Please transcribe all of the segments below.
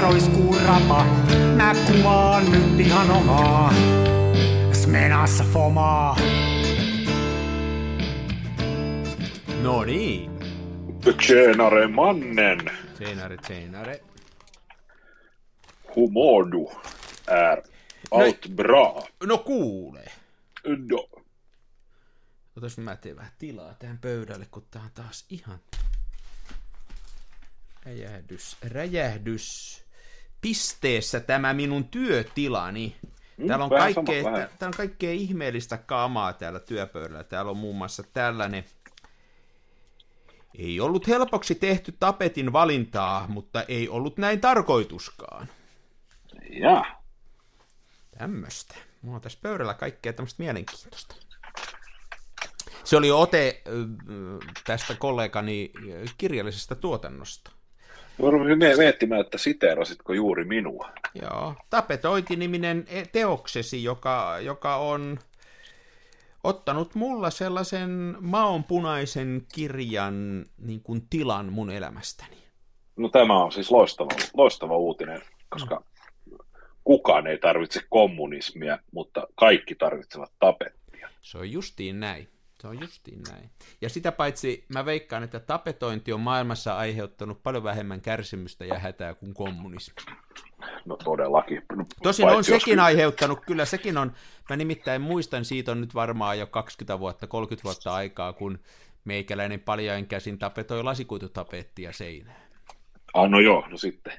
roiskuu rapa. Mä kuvaan nyt ihan omaa. Smenassa fomaa. No niin. Tjenare mannen! Tjenare, tjenare. Hur mår du? Är allt bra? No kuule. No. Otas mä teen vähän tilaa tähän pöydälle, kun tää on taas ihan räjähdys, räjähdys pisteessä tämä minun työtilani. Täällä on, Mm, kaikkea, sama, täällä on kaikkea ihmeellistä kamaa täällä työpöydällä. Täällä on muun muassa tällainen ei ollut helpoksi tehty tapetin valintaa, mutta ei ollut näin tarkoituskaan. Ja. Tämmöstä. Mulla on tässä pöydällä kaikkea tämmöistä mielenkiintoista. Se oli ote tästä kollegani kirjallisesta tuotannosta. Voin miettimään, että siteerasitko juuri minua. Joo, Tapetointi-niminen e- teoksesi, joka, joka on ottanut mulla sellaisen maonpunaisen kirjan niin kuin tilan mun elämästäni. No tämä on siis loistava, loistava uutinen, koska kukaan ei tarvitse kommunismia, mutta kaikki tarvitsevat tapettia. Se on justiin näin. Se on justiin näin. Ja sitä paitsi mä veikkaan, että tapetointi on maailmassa aiheuttanut paljon vähemmän kärsimystä ja hätää kuin kommunismi. No todellakin. No, Tosin on sekin aiheuttanut, kyllä sekin on, mä nimittäin muistan, siitä on nyt varmaan jo 20 vuotta, 30 vuotta aikaa, kun meikäläinen paljain käsin tapetoi lasikuitutapettia seinään. Ah, no joo, no sitten.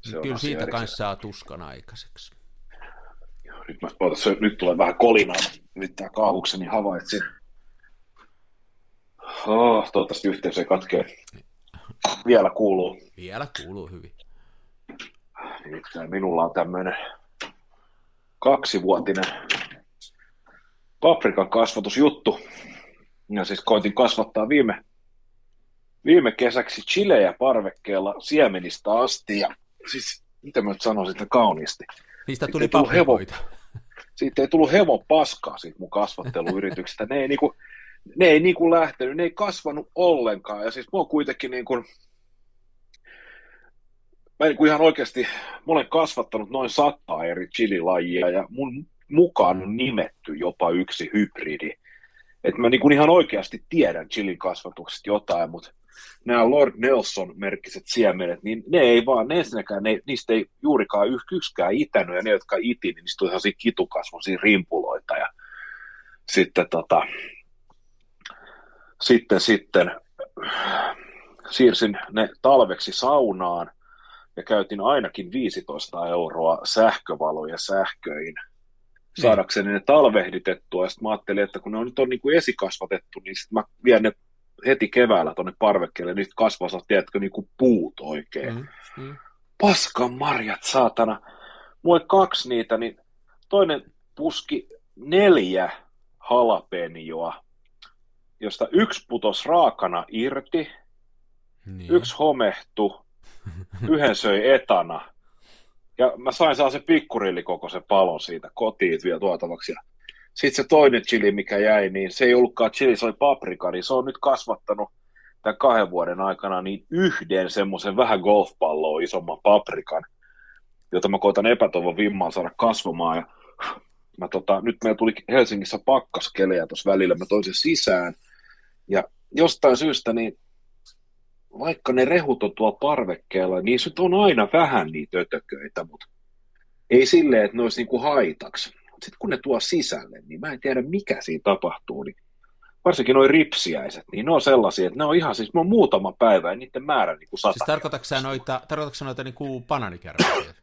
Se Kyllä siitä erikseen. kanssa saa tuskan aikaiseksi. Nyt, mä, ootas, nyt tulee vähän kolinaa. Nyt tää kaahukseni havaitsin. Oh, toivottavasti yhteys ei katkee. Vielä kuuluu. Vielä kuuluu hyvin. Nimittäin minulla on tämmöinen kaksivuotinen paprikan kasvatusjuttu. Ja siis koitin kasvattaa viime, viime kesäksi chilejä parvekkeella siemenistä asti. Ja siis, mitä mä nyt sanoisin sitä kauniisti. Niistä tuli paprikoita. Siitä ei tullut hevon paskaa siitä mun kasvatteluyrityksestä. Ne ei niinku, ne ei niinku lähtenyt, ne ei kasvanut ollenkaan. Ja siis oon kuitenkin niinku, mä niinku ihan oikeasti, mä olen kasvattanut noin sata eri chililajia ja mun mukaan on nimetty jopa yksi hybridi. Että mä niinku ihan oikeasti tiedän chilin kasvatuksesta jotain, mutta nämä Lord Nelson-merkkiset siemenet, niin ne ei vaan, ne ensinnäkään, ne, niistä ei juurikaan yksikään itänyt, ja ne, jotka iti, niin niistä tuli sellaisia kitukasvoisia rimpuloita, ja sitten tota, sitten, sitten siirsin ne talveksi saunaan, ja käytin ainakin 15 euroa sähkövaloja sähköin saadakseni ne talvehditettua, ja sitten mä ajattelin, että kun ne on nyt on niin kuin esikasvatettu, niin sitten mä vien ne heti keväällä tuonne parvekkeelle, niin sä tiedätkö, niin kuin puut oikein. Mm. Mm. Paskan marjat, saatana. Mulla kaksi niitä, niin toinen puski neljä halapenjoa, josta yksi putos raakana irti, Niin. yksi homehtu, yhden söi etana. Ja mä sain sellaisen pikkurillikokoisen palon siitä kotiin vielä tuotavaksi. Ja sitten se toinen chili, mikä jäi, niin se ei ollutkaan chili, se oli paprika, niin se on nyt kasvattanut tämän kahden vuoden aikana niin yhden semmoisen vähän golfpalloa isomman paprikan, jota mä koitan epätoivon vimmaan saada kasvamaan. Ja mä tota, nyt meillä tuli Helsingissä pakkaskeleja tuossa välillä, mä toin sen sisään. Ja jostain syystä niin vaikka ne rehut on tuolla parvekkeella, niin se on aina vähän niitä ötököitä, mutta ei silleen, että ne olisi niinku haitaksi. Sitten kun ne tuo sisälle, niin mä en tiedä mikä siinä tapahtuu, niin varsinkin nuo ripsiäiset, niin ne on sellaisia, että ne on ihan siis, oon muutama päivä ja niiden määrä niin kuin sata. Siis tarkoitatko sä noita, tarkoitatko sä noita niinku banaanikärpäsiä?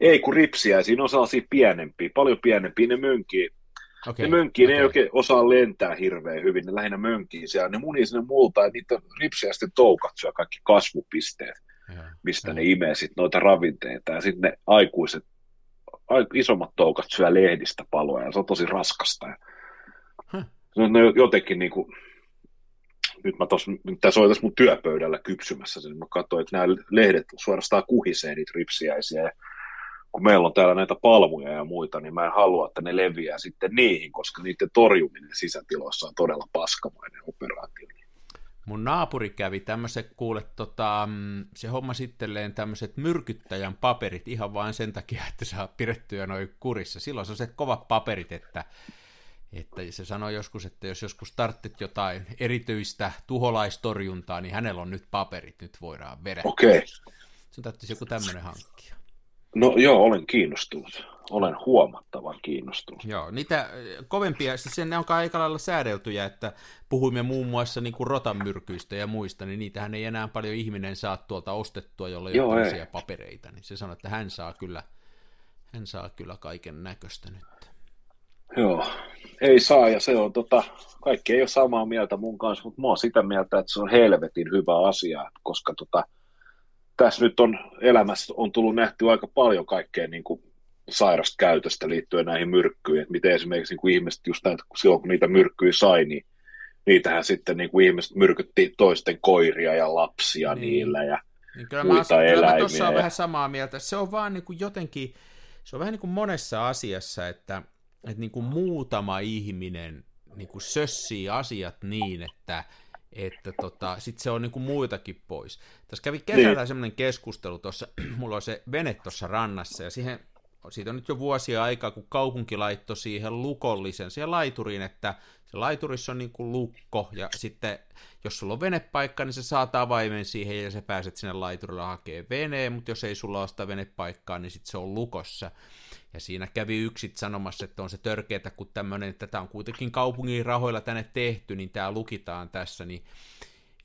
Ei kun ripsiäisiä, ne on sellaisia pienempiä, paljon pienempiä, ne mönkii. Okei. Ne mönkii, ne ei oikein osaa lentää hirveän hyvin, ne lähinnä mönkii siellä, ne munii sinne multa ja niitä ripsiäisten toukat syö kaikki kasvupisteet, Joo. mistä Joo. ne imee sit noita ravinteita ja sitten ne aikuiset, ai- isommat toukat syö lehdistä paloja ja se on tosi raskasta. Ja Huh. ne, ne jotenkin niin kuin, nyt mä tos, nyt tässä oli tässä mun työpöydällä kypsymässä sen, mä katsoin, että nämä lehdet suorastaan kuhisee niitä ripsiäisiä ja kun meillä on täällä näitä palmuja ja muita, niin mä en halua, että ne leviää sitten niihin, koska niiden torjuminen sisätiloissa on todella paskamainen operaatio. mun naapuri kävi tämmöiset, kuule, tota, mm, se homma sittenleen tämmöiset myrkyttäjän paperit ihan vain sen takia, että saa pidettyä noin kurissa. Silloin se on se kovat paperit, että, että se sanoi joskus, että jos joskus tarttit jotain erityistä tuholaistorjuntaa, niin hänellä on nyt paperit, nyt voidaan vedä. Okei. Okay. Sun täytyisi joku tämmöinen hankkia. No joo, olen kiinnostunut. Olen huomattavan kiinnostunut. Joo, niitä kovempia, siis ne on aika lailla säädeltyjä, että puhuimme muun muassa niin kuin rotanmyrkyistä ja muista, niin niitähän ei enää paljon ihminen saa tuolta ostettua, jolla ei ole ei. papereita, niin se sanoi, että hän saa kyllä, hän saa kyllä kaiken näköistä nyt. Joo, ei saa, ja se on tota, kaikki ei ole samaa mieltä mun kanssa, mutta mä oon sitä mieltä, että se on helvetin hyvä asia, koska tota, tässä nyt on elämässä on tullut nähty aika paljon kaikkea niin kuin sairasta käytöstä liittyen näihin myrkkyihin, että miten esimerkiksi niin kuin ihmiset just näitä, silloin kun niitä myrkkyjä sai, niin niitähän sitten niin kuin ihmiset myrkytti toisten koiria ja lapsia niin. niillä ja niin kyllä muita mä, eläimiä. Kyllä tuossa on vähän samaa mieltä. Se on vaan niin kuin jotenkin, se on vähän niin kuin monessa asiassa, että, että niin kuin muutama ihminen niin kuin sössii asiat niin, että että tota, sitten se on niinku muitakin pois. Tässä kävi kesällä niin. semmoinen keskustelu tuossa, mulla on se vene tuossa rannassa, ja siihen, siitä on nyt jo vuosia aikaa, kun kaupunki laittoi siihen lukollisen, siihen laituriin, että se laiturissa on niinku lukko, ja sitten jos sulla on venepaikka, niin se saa avaimen siihen, ja sä pääset sinne laiturille hakemaan veneen, mutta jos ei sulla ole sitä venepaikkaa, niin sitten se on lukossa. Ja siinä kävi yksit sanomassa, että on se törkeätä, kun tämmöinen, että tämä on kuitenkin kaupungin rahoilla tänne tehty, niin tämä lukitaan tässä, niin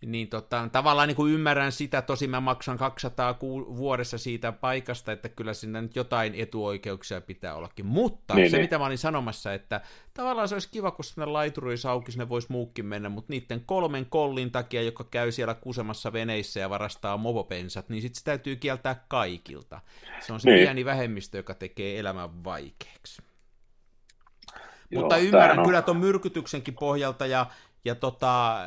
niin tota, tavallaan niin kuin ymmärrän sitä, tosi mä maksan 200 vuodessa siitä paikasta, että kyllä sinne nyt jotain etuoikeuksia pitää ollakin. Mutta niin, se, niin. mitä mä olin sanomassa, että tavallaan se olisi kiva, kun sinne laituri auki, sinne voisi muukin mennä, mutta niiden kolmen kollin takia, joka käy siellä kusemassa veneissä ja varastaa movopensat, niin sitten se täytyy kieltää kaikilta. Se on se niin. pieni vähemmistö, joka tekee elämän vaikeaksi. Joo, Mutta ymmärrän on... kyllä tuon myrkytyksenkin pohjalta ja ja tota,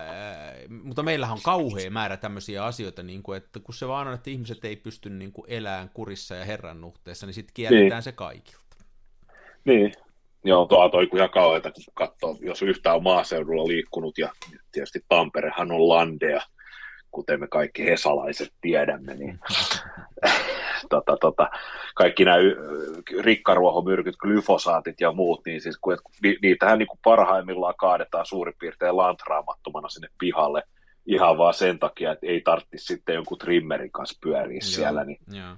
mutta meillähän on kauhea määrä tämmöisiä asioita, niin kuin, että kun se vaan on, että ihmiset ei pysty niin kuin elämään kurissa ja herran nuhteessa, niin sitten kielletään niin. se kaikilta. Niin, joo, tuo on ihan kauheata, kun katsoo, jos yhtään on maaseudulla liikkunut, ja tietysti Tamperehan on landea, kuten me kaikki hesalaiset tiedämme, niin tota, tota, kaikki nämä rikkaruohomyrkyt, glyfosaatit ja muut, niin siis kun, niitähän niin kuin parhaimmillaan kaadetaan suurin piirtein lantraamattomana sinne pihalle ihan vaan sen takia, että ei tarvitsisi sitten jonkun trimmerin kanssa pyöriä Joo, siellä. Niin joo.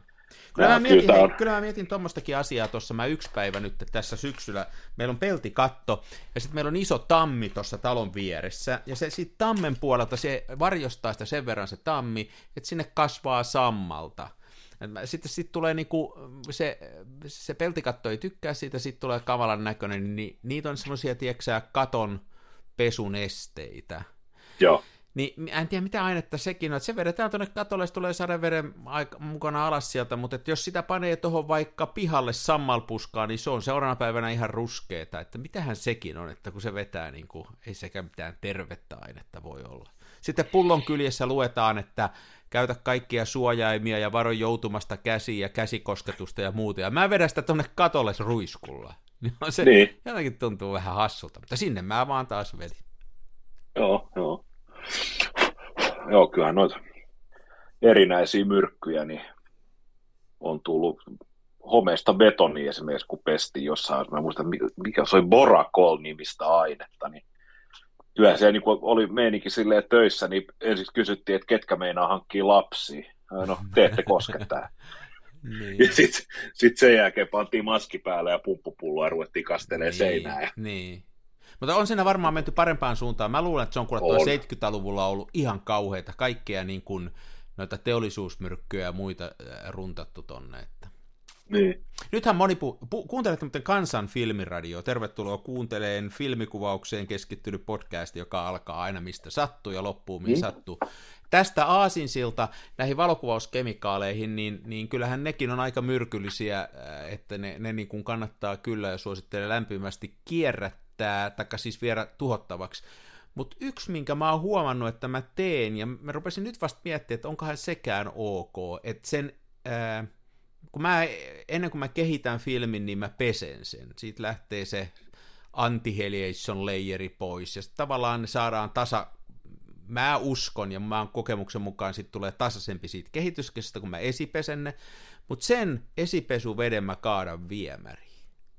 Kyllä, mä mietin, hei, on... kyllä mä mietin tuommoistakin asiaa tuossa, mä yksi päivä nyt tässä syksyllä, meillä on peltikatto, ja sitten meillä on iso tammi tuossa talon vieressä, ja se sitten tammen puolelta, se varjostaa sitä sen verran se tammi, että sinne kasvaa sammalta. Sitten sit tulee niinku, se, se peltikatto ei tykkää siitä, sitten tulee kavalan näköinen, niin niitä on semmoisia, tieksää, katon pesun esteitä. Joo. Niin en tiedä mitä ainetta sekin on, että se vedetään tuonne katolle, se tulee sadeveden mukana alas sieltä, mutta että jos sitä panee tuohon vaikka pihalle sammalpuskaan, niin se on seuraavana päivänä ihan ruskeeta, että mitähän sekin on, että kun se vetää, niin kuin, ei sekään mitään tervettä ainetta voi olla. Sitten pullon kyljessä luetaan, että käytä kaikkia suojaimia ja varo joutumasta käsiä ja käsikosketusta ja muuta. Ja mä vedän sitä tuonne katolle ruiskulla. Niin se niin. jotenkin tuntuu vähän hassulta, mutta sinne mä vaan taas vedin. Joo, joo. Joo, kyllähän noita erinäisiä myrkkyjä niin on tullut homeesta betoni esimerkiksi, kun pestiin jossain, mä muistan, mikä se oli Borakol nimistä ainetta, niin kyllä se niin oli meininki silleen töissä, niin ensiksi kysyttiin, että ketkä meinaa hankkia lapsia. No, te ette koske tää. niin. Ja sitten sit sen jälkeen pantiin maski päälle ja pumppupulloa ja ruvettiin kastelemaan niin, seinää. Ja... Niin. Mutta on siinä varmaan menty parempaan suuntaan. Mä luulen, että se on kuule 70-luvulla ollut ihan kauheita. Kaikkea niin kuin noita teollisuusmyrkkyjä ja muita äh, runtattu tonne. Että. Niin. Nythän moni pu- pu- kuuntelet muuten Kansan filmiradio. Tervetuloa kuunteleen filmikuvaukseen keskittynyt podcast, joka alkaa aina mistä sattuu ja loppuu mihin mm. sattuu. Tästä aasinsilta näihin valokuvauskemikaaleihin, niin, niin kyllähän nekin on aika myrkyllisiä, äh, että ne, ne niin kuin kannattaa kyllä ja suosittelen lämpimästi kierrättää, taikka siis viedä tuhottavaksi. Mutta yksi, minkä mä oon huomannut, että mä teen, ja mä rupesin nyt vasta miettimään, että onkohan sekään ok, että sen... Ää, kun mä, ennen kuin mä kehitän filmin, niin mä pesen sen. Siitä lähtee se anti layeri pois, ja tavallaan ne saadaan tasa, mä uskon, ja mä oon kokemuksen mukaan sit tulee tasaisempi siitä kehityskestä, kun mä esipesen ne, mutta sen esipesuveden mä kaadan viemäriin.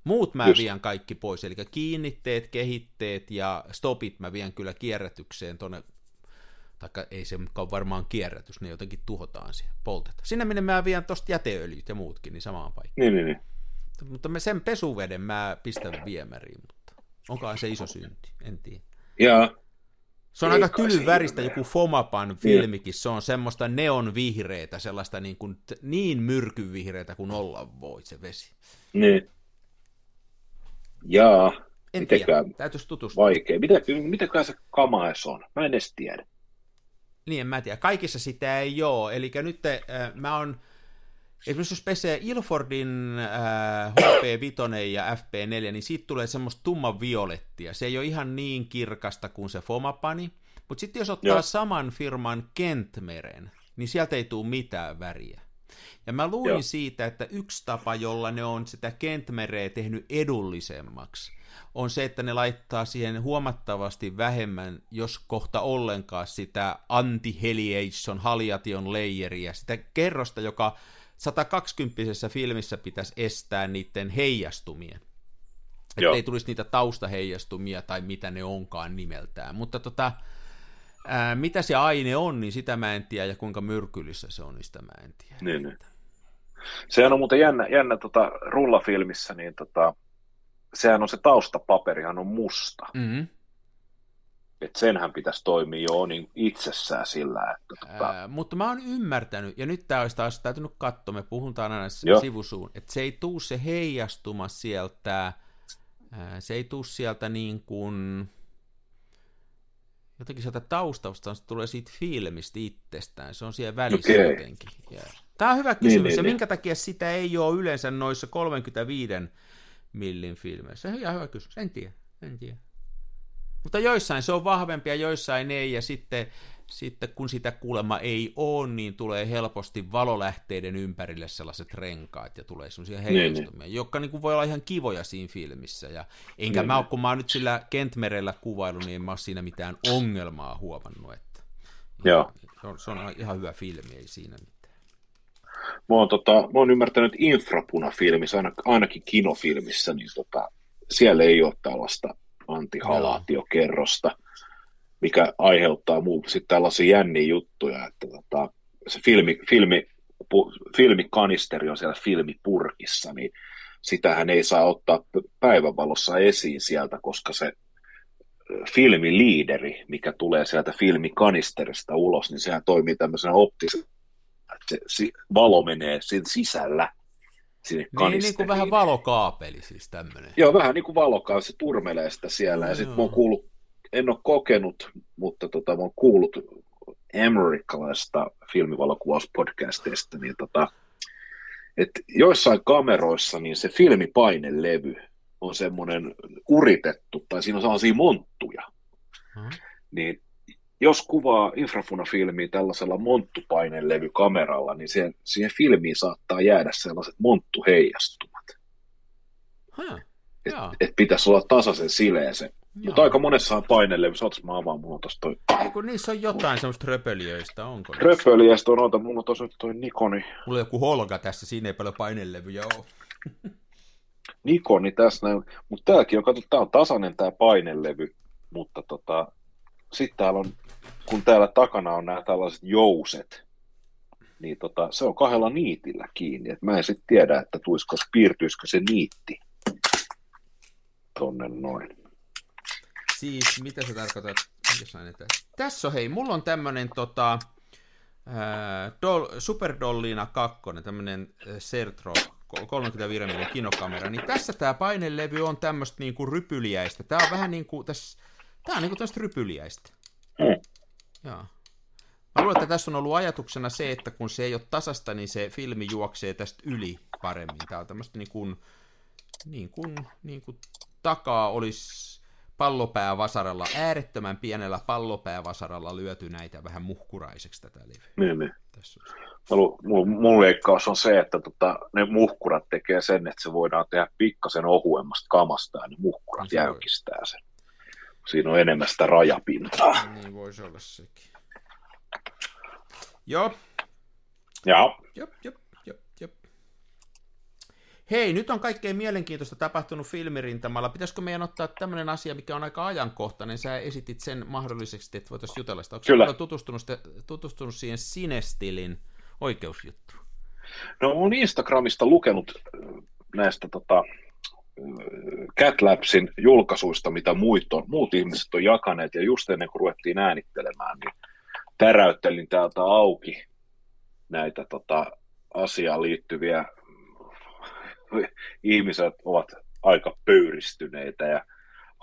Muut mä Just. vien kaikki pois, eli kiinnitteet, kehitteet ja stopit mä vien kyllä kierrätykseen tuonne taikka ei se ole varmaan kierrätys, ne jotenkin tuhotaan siihen, poltetaan. Sinne minne mä vien tosta jäteöljyt ja muutkin, niin samaan paikkaan. Niin, niin, niin. Mutta me sen pesuveden mä pistän viemäriin, mutta onkaan se iso synti, en tiedä. Jaa. Se on aika tylyn väristä, joku Fomapan niin. filmikin, se on semmoista neonvihreitä, sellaista niin, kuin, niin myrkyvihreitä kuin olla voi se vesi. Niin. Jaa. En tiedä, täytyisi tutustua. Vaikea. Mitä, mitäkään se kamaes on? Mä en edes tiedä. Niin, en mä tiedä. Kaikissa sitä ei ole. Eli nyt äh, mä oon, esimerkiksi jos pesee Ilfordin äh, HP5 ja FP4, niin siitä tulee semmoista tumman violettia. Se ei ole ihan niin kirkasta kuin se Fomapani. Mutta sitten jos ottaa Joo. saman firman Kentmeren, niin sieltä ei tule mitään väriä. Ja mä luin Joo. siitä, että yksi tapa, jolla ne on sitä Kentmereä tehnyt edullisemmaksi, on se, että ne laittaa siihen huomattavasti vähemmän, jos kohta ollenkaan sitä anti-heliation haliation layeria, sitä kerrosta, joka 120 filmissä pitäisi estää niiden heijastumien. Että ei tulisi niitä taustaheijastumia tai mitä ne onkaan nimeltään. Mutta tota, ää, mitä se aine on, niin sitä mä en tiedä, ja kuinka myrkyllistä se on, niin sitä mä en tiedä. Niin, niin. Sehän on muuten jännä, jännä tota, rullafilmissä, niin tota, sehän on se taustapaperihan on musta. Mm-hmm. Et senhän pitäisi toimia jo niin itsessään sillä, että... Tota... Ää, mutta mä oon ymmärtänyt, ja nyt tämä olisi taas täytynyt katsoa, me puhutaan aina Joo. sivusuun, että se ei tuu se heijastuma sieltä, ää, se ei tuu sieltä niin kuin jotenkin sieltä taustausta se tulee siitä filmistä itsestään, se on siellä välissä okay. jotenkin. Yeah. Tämä on hyvä niin, kysymys, niin, ja niin, minkä niin. takia sitä ei ole yleensä noissa 35 millin filmeissä? Ihan hyvä kysymys, en tiedä, en tiedä. Mutta joissain se on vahvempi ja joissain ei, ja sitten, sitten kun sitä kuulemma ei ole, niin tulee helposti valolähteiden ympärille sellaiset renkaat ja tulee sellaisia niin, heijastumia, niin, jotka niin kuin voi olla ihan kivoja siinä filmissä. Ja enkä niin, mä, kun mä oon nyt sillä Kentmerellä kuvailu, niin en mä ole siinä mitään ongelmaa huomannut. Että Joo. Se, on, se on ihan hyvä filmi, ei siinä mitään. Mä oon, tota, mä oon ymmärtänyt, että infrapuna-filmissä, ainakin kinofilmissä, niin tota, siellä ei ole tällaista antihalaatiokerrosta, mikä aiheuttaa muu sitten tällaisia jänniä juttuja, että tota, se filmi, filmi, pu, filmikanisteri on siellä filmipurkissa, niin sitähän ei saa ottaa päivänvalossa esiin sieltä, koska se filmiliideri, mikä tulee sieltä filmikanisterista ulos, niin sehän toimii tämmöisenä optisen se, se valo menee sen sisällä sinne niin, niin kuin vähän valokaapeli siis tämmöinen. Joo, vähän niin kuin valokaapeli, se turmelee sitä siellä. Ja sitten mä oon kuullut, en ole kokenut, mutta tota, oon kuullut amerikkalaisesta filmivalokuvauspodcasteista, niin tota, että joissain kameroissa niin se filmipainelevy on semmoinen uritettu, tai siinä on sellaisia monttuja, hmm. niin jos kuvaa infrafunafilmiä tällaisella monttupainelevykameralla, niin siihen, siihen filmiin saattaa jäädä sellaiset monttuheijastumat. Huh. Et, et pitäisi olla tasaisen sileä se. Mutta aika monessa painelevy, saatais mä avaan, mulla on tossa toi... Ei kun niissä on jotain semmoista röpöliöistä, onko? Röpöliöistä on, oota, mulla on tossa toi Nikoni. Mulla on joku Holga tässä, siinä ei paljon painelevyjä ole. Nikoni tässä näin, mutta tääkin on, katso, tää on tasainen tää painelevy, mutta tota, sitten täällä on, kun täällä takana on nämä tällaiset jouset, niin tota, se on kahdella niitillä kiinni. Et mä en sitten tiedä, että tuisko, piirtyisikö se niitti tonne noin. Siis, mitä se tarkoittaa? Tässä on, hei, mulla on tämmönen tota, äh, Dol, Dollina 2, tämmönen äh, Sertro 35 mm kinokamera, niin tässä tämä painelevy on tämmöistä niinku rypyliäistä. Tää on vähän niin kuin tässä Tämä on niinku tämmöistä rypyliäistä. Mm. Joo. Mä luulen, että tässä on ollut ajatuksena se, että kun se ei ole tasasta, niin se filmi juoksee tästä yli paremmin. Tämä on tämmöistä niin kuin, niin kuin, niin kuin takaa olisi pallopäävasaralla, äärettömän pienellä pallopäävasaralla lyöty näitä vähän muhkuraiseksi tätä levyä. Niin, niin. Tässä on. Mun, mun leikkaus on se, että tota, ne muhkurat tekee sen, että se voidaan tehdä pikkasen ohuemmasta kamasta ja ne muhkurat jäykistää sen siinä on enemmän sitä rajapintaa. Niin voisi olla sekin. Joo. Jop, jop, jop. Hei, nyt on kaikkein mielenkiintoista tapahtunut filmirintamalla. Pitäisikö meidän ottaa tämmöinen asia, mikä on aika ajankohtainen? Sä esitit sen mahdollisesti, että voitaisiin jutella sitä. Onko Kyllä. tutustunut, tutustunut siihen Sinestilin oikeusjuttuun? No on Instagramista lukenut äh, näistä tota, äh, Catlabsin julkaisuista, mitä muut, on, muut ihmiset on jakaneet, ja just ennen kuin ruvettiin äänittelemään, niin täräyttelin täältä auki näitä tota, asiaan liittyviä ihmiset ovat aika pöyristyneitä, ja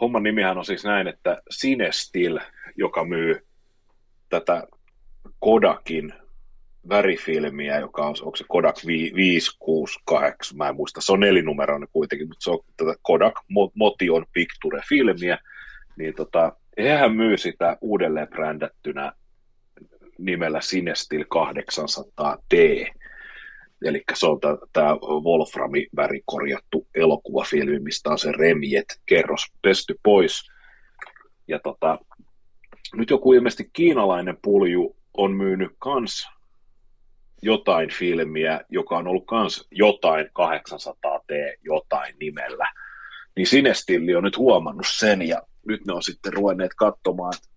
homman nimihän on siis näin, että Sinestil, joka myy tätä Kodakin värifilmiä, joka on, onko se Kodak 568, mä en muista, se on nelinumeroinen kuitenkin, mutta se on tätä Kodak Motion Picture-filmiä, niin tota, hehän myy sitä uudelleen brändättynä nimellä Sinestil 800D, eli se on tämä Wolframi värikorjattu elokuvafilmi, mistä on se Remjet kerros pesty pois. Ja tota, nyt joku ilmeisesti kiinalainen pulju on myynyt kans jotain filmiä, joka on ollut kans jotain 800T jotain nimellä. Niin Sinestilli on nyt huomannut sen ja nyt ne on sitten ruvenneet katsomaan, että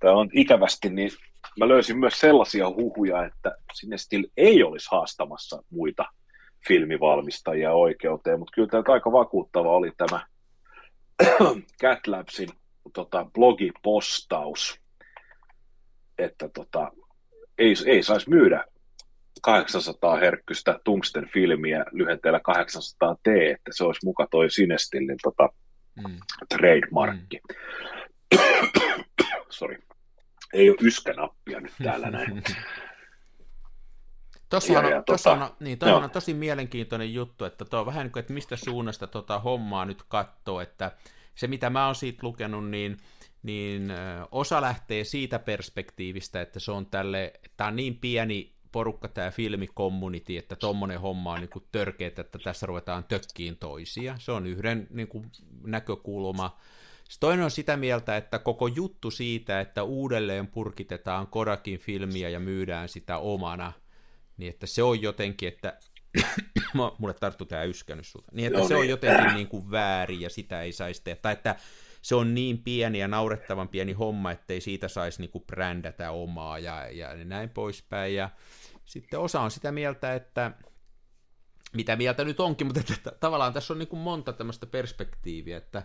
tämä on ikävästi, niin mä löysin myös sellaisia huhuja, että Sinestil ei olisi haastamassa muita filmivalmistajia oikeuteen, mutta kyllä tämä aika vakuuttava oli tämä Catlabsin tota, blogipostaus, että tota, ei, ei saisi myydä 800 herkkystä tungsten filmiä lyhenteellä 800T, että se olisi muka toi Sinestillin tota, mm. trademarkki. Mm. Sorry. Ei ole yskänappia nyt täällä näin. Tuossa on, ja, tota, on, niin, on tosi mielenkiintoinen juttu, että tuo on vähän niin kuin, että mistä suunnasta tota hommaa nyt katsoo, että se mitä mä oon siitä lukenut, niin, niin osa lähtee siitä perspektiivistä, että se on tälle, tämä on niin pieni porukka, tämä filmicommunity, että tommonen homma on niin törkeet, että tässä ruvetaan tökkiin toisia. Se on yhden niin kuin, näkökulma. Sitten toinen on sitä mieltä, että koko juttu siitä, että uudelleen purkitetaan Kodakin filmiä ja myydään sitä omana, niin että se on jotenkin, että mulle tarttu tämä yskännyt sulta, niin että no, se niin. on jotenkin niin kuin väärin ja sitä ei saisi tehdä, tai että se on niin pieni ja naurettavan pieni homma, ettei siitä saisi niin kuin brändätä omaa ja, ja näin poispäin, ja sitten osa on sitä mieltä, että mitä mieltä nyt onkin, mutta että tavallaan tässä on niin kuin monta tämmöistä perspektiiviä, että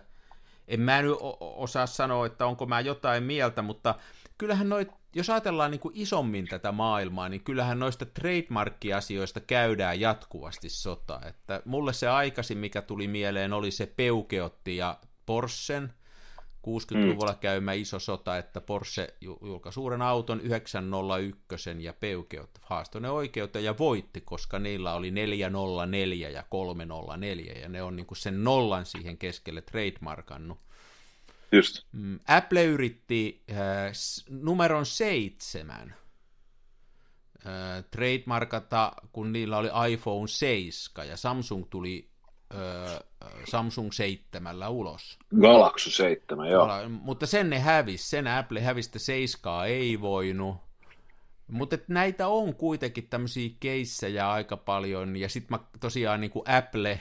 en mä nyt osaa sanoa, että onko mä jotain mieltä, mutta kyllähän noit, jos ajatellaan niin kuin isommin tätä maailmaa, niin kyllähän noista trademark-asioista käydään jatkuvasti sota. Että mulle se aikaisin, mikä tuli mieleen, oli se Peugeotti ja Porschen, 60-luvulla mm. käymä iso sota, että Porsche julkaisi suuren auton 901 ja Peugeot haastoi ne oikeuteen ja voitti, koska niillä oli 404 ja 304 ja ne on niin kuin sen nollan siihen keskelle trademarkannut. Just. Mm, Apple yritti äh, numeron seitsemän äh, trademarkata, kun niillä oli iPhone 7 ja Samsung tuli Samsung 7 ulos. Galaxy 7, joo. Mutta sen ne hävisi, sen Apple hävistä 7 ei voinut. Mutta näitä on kuitenkin tämmöisiä keissejä aika paljon, ja sitten tosiaan niin kuin Apple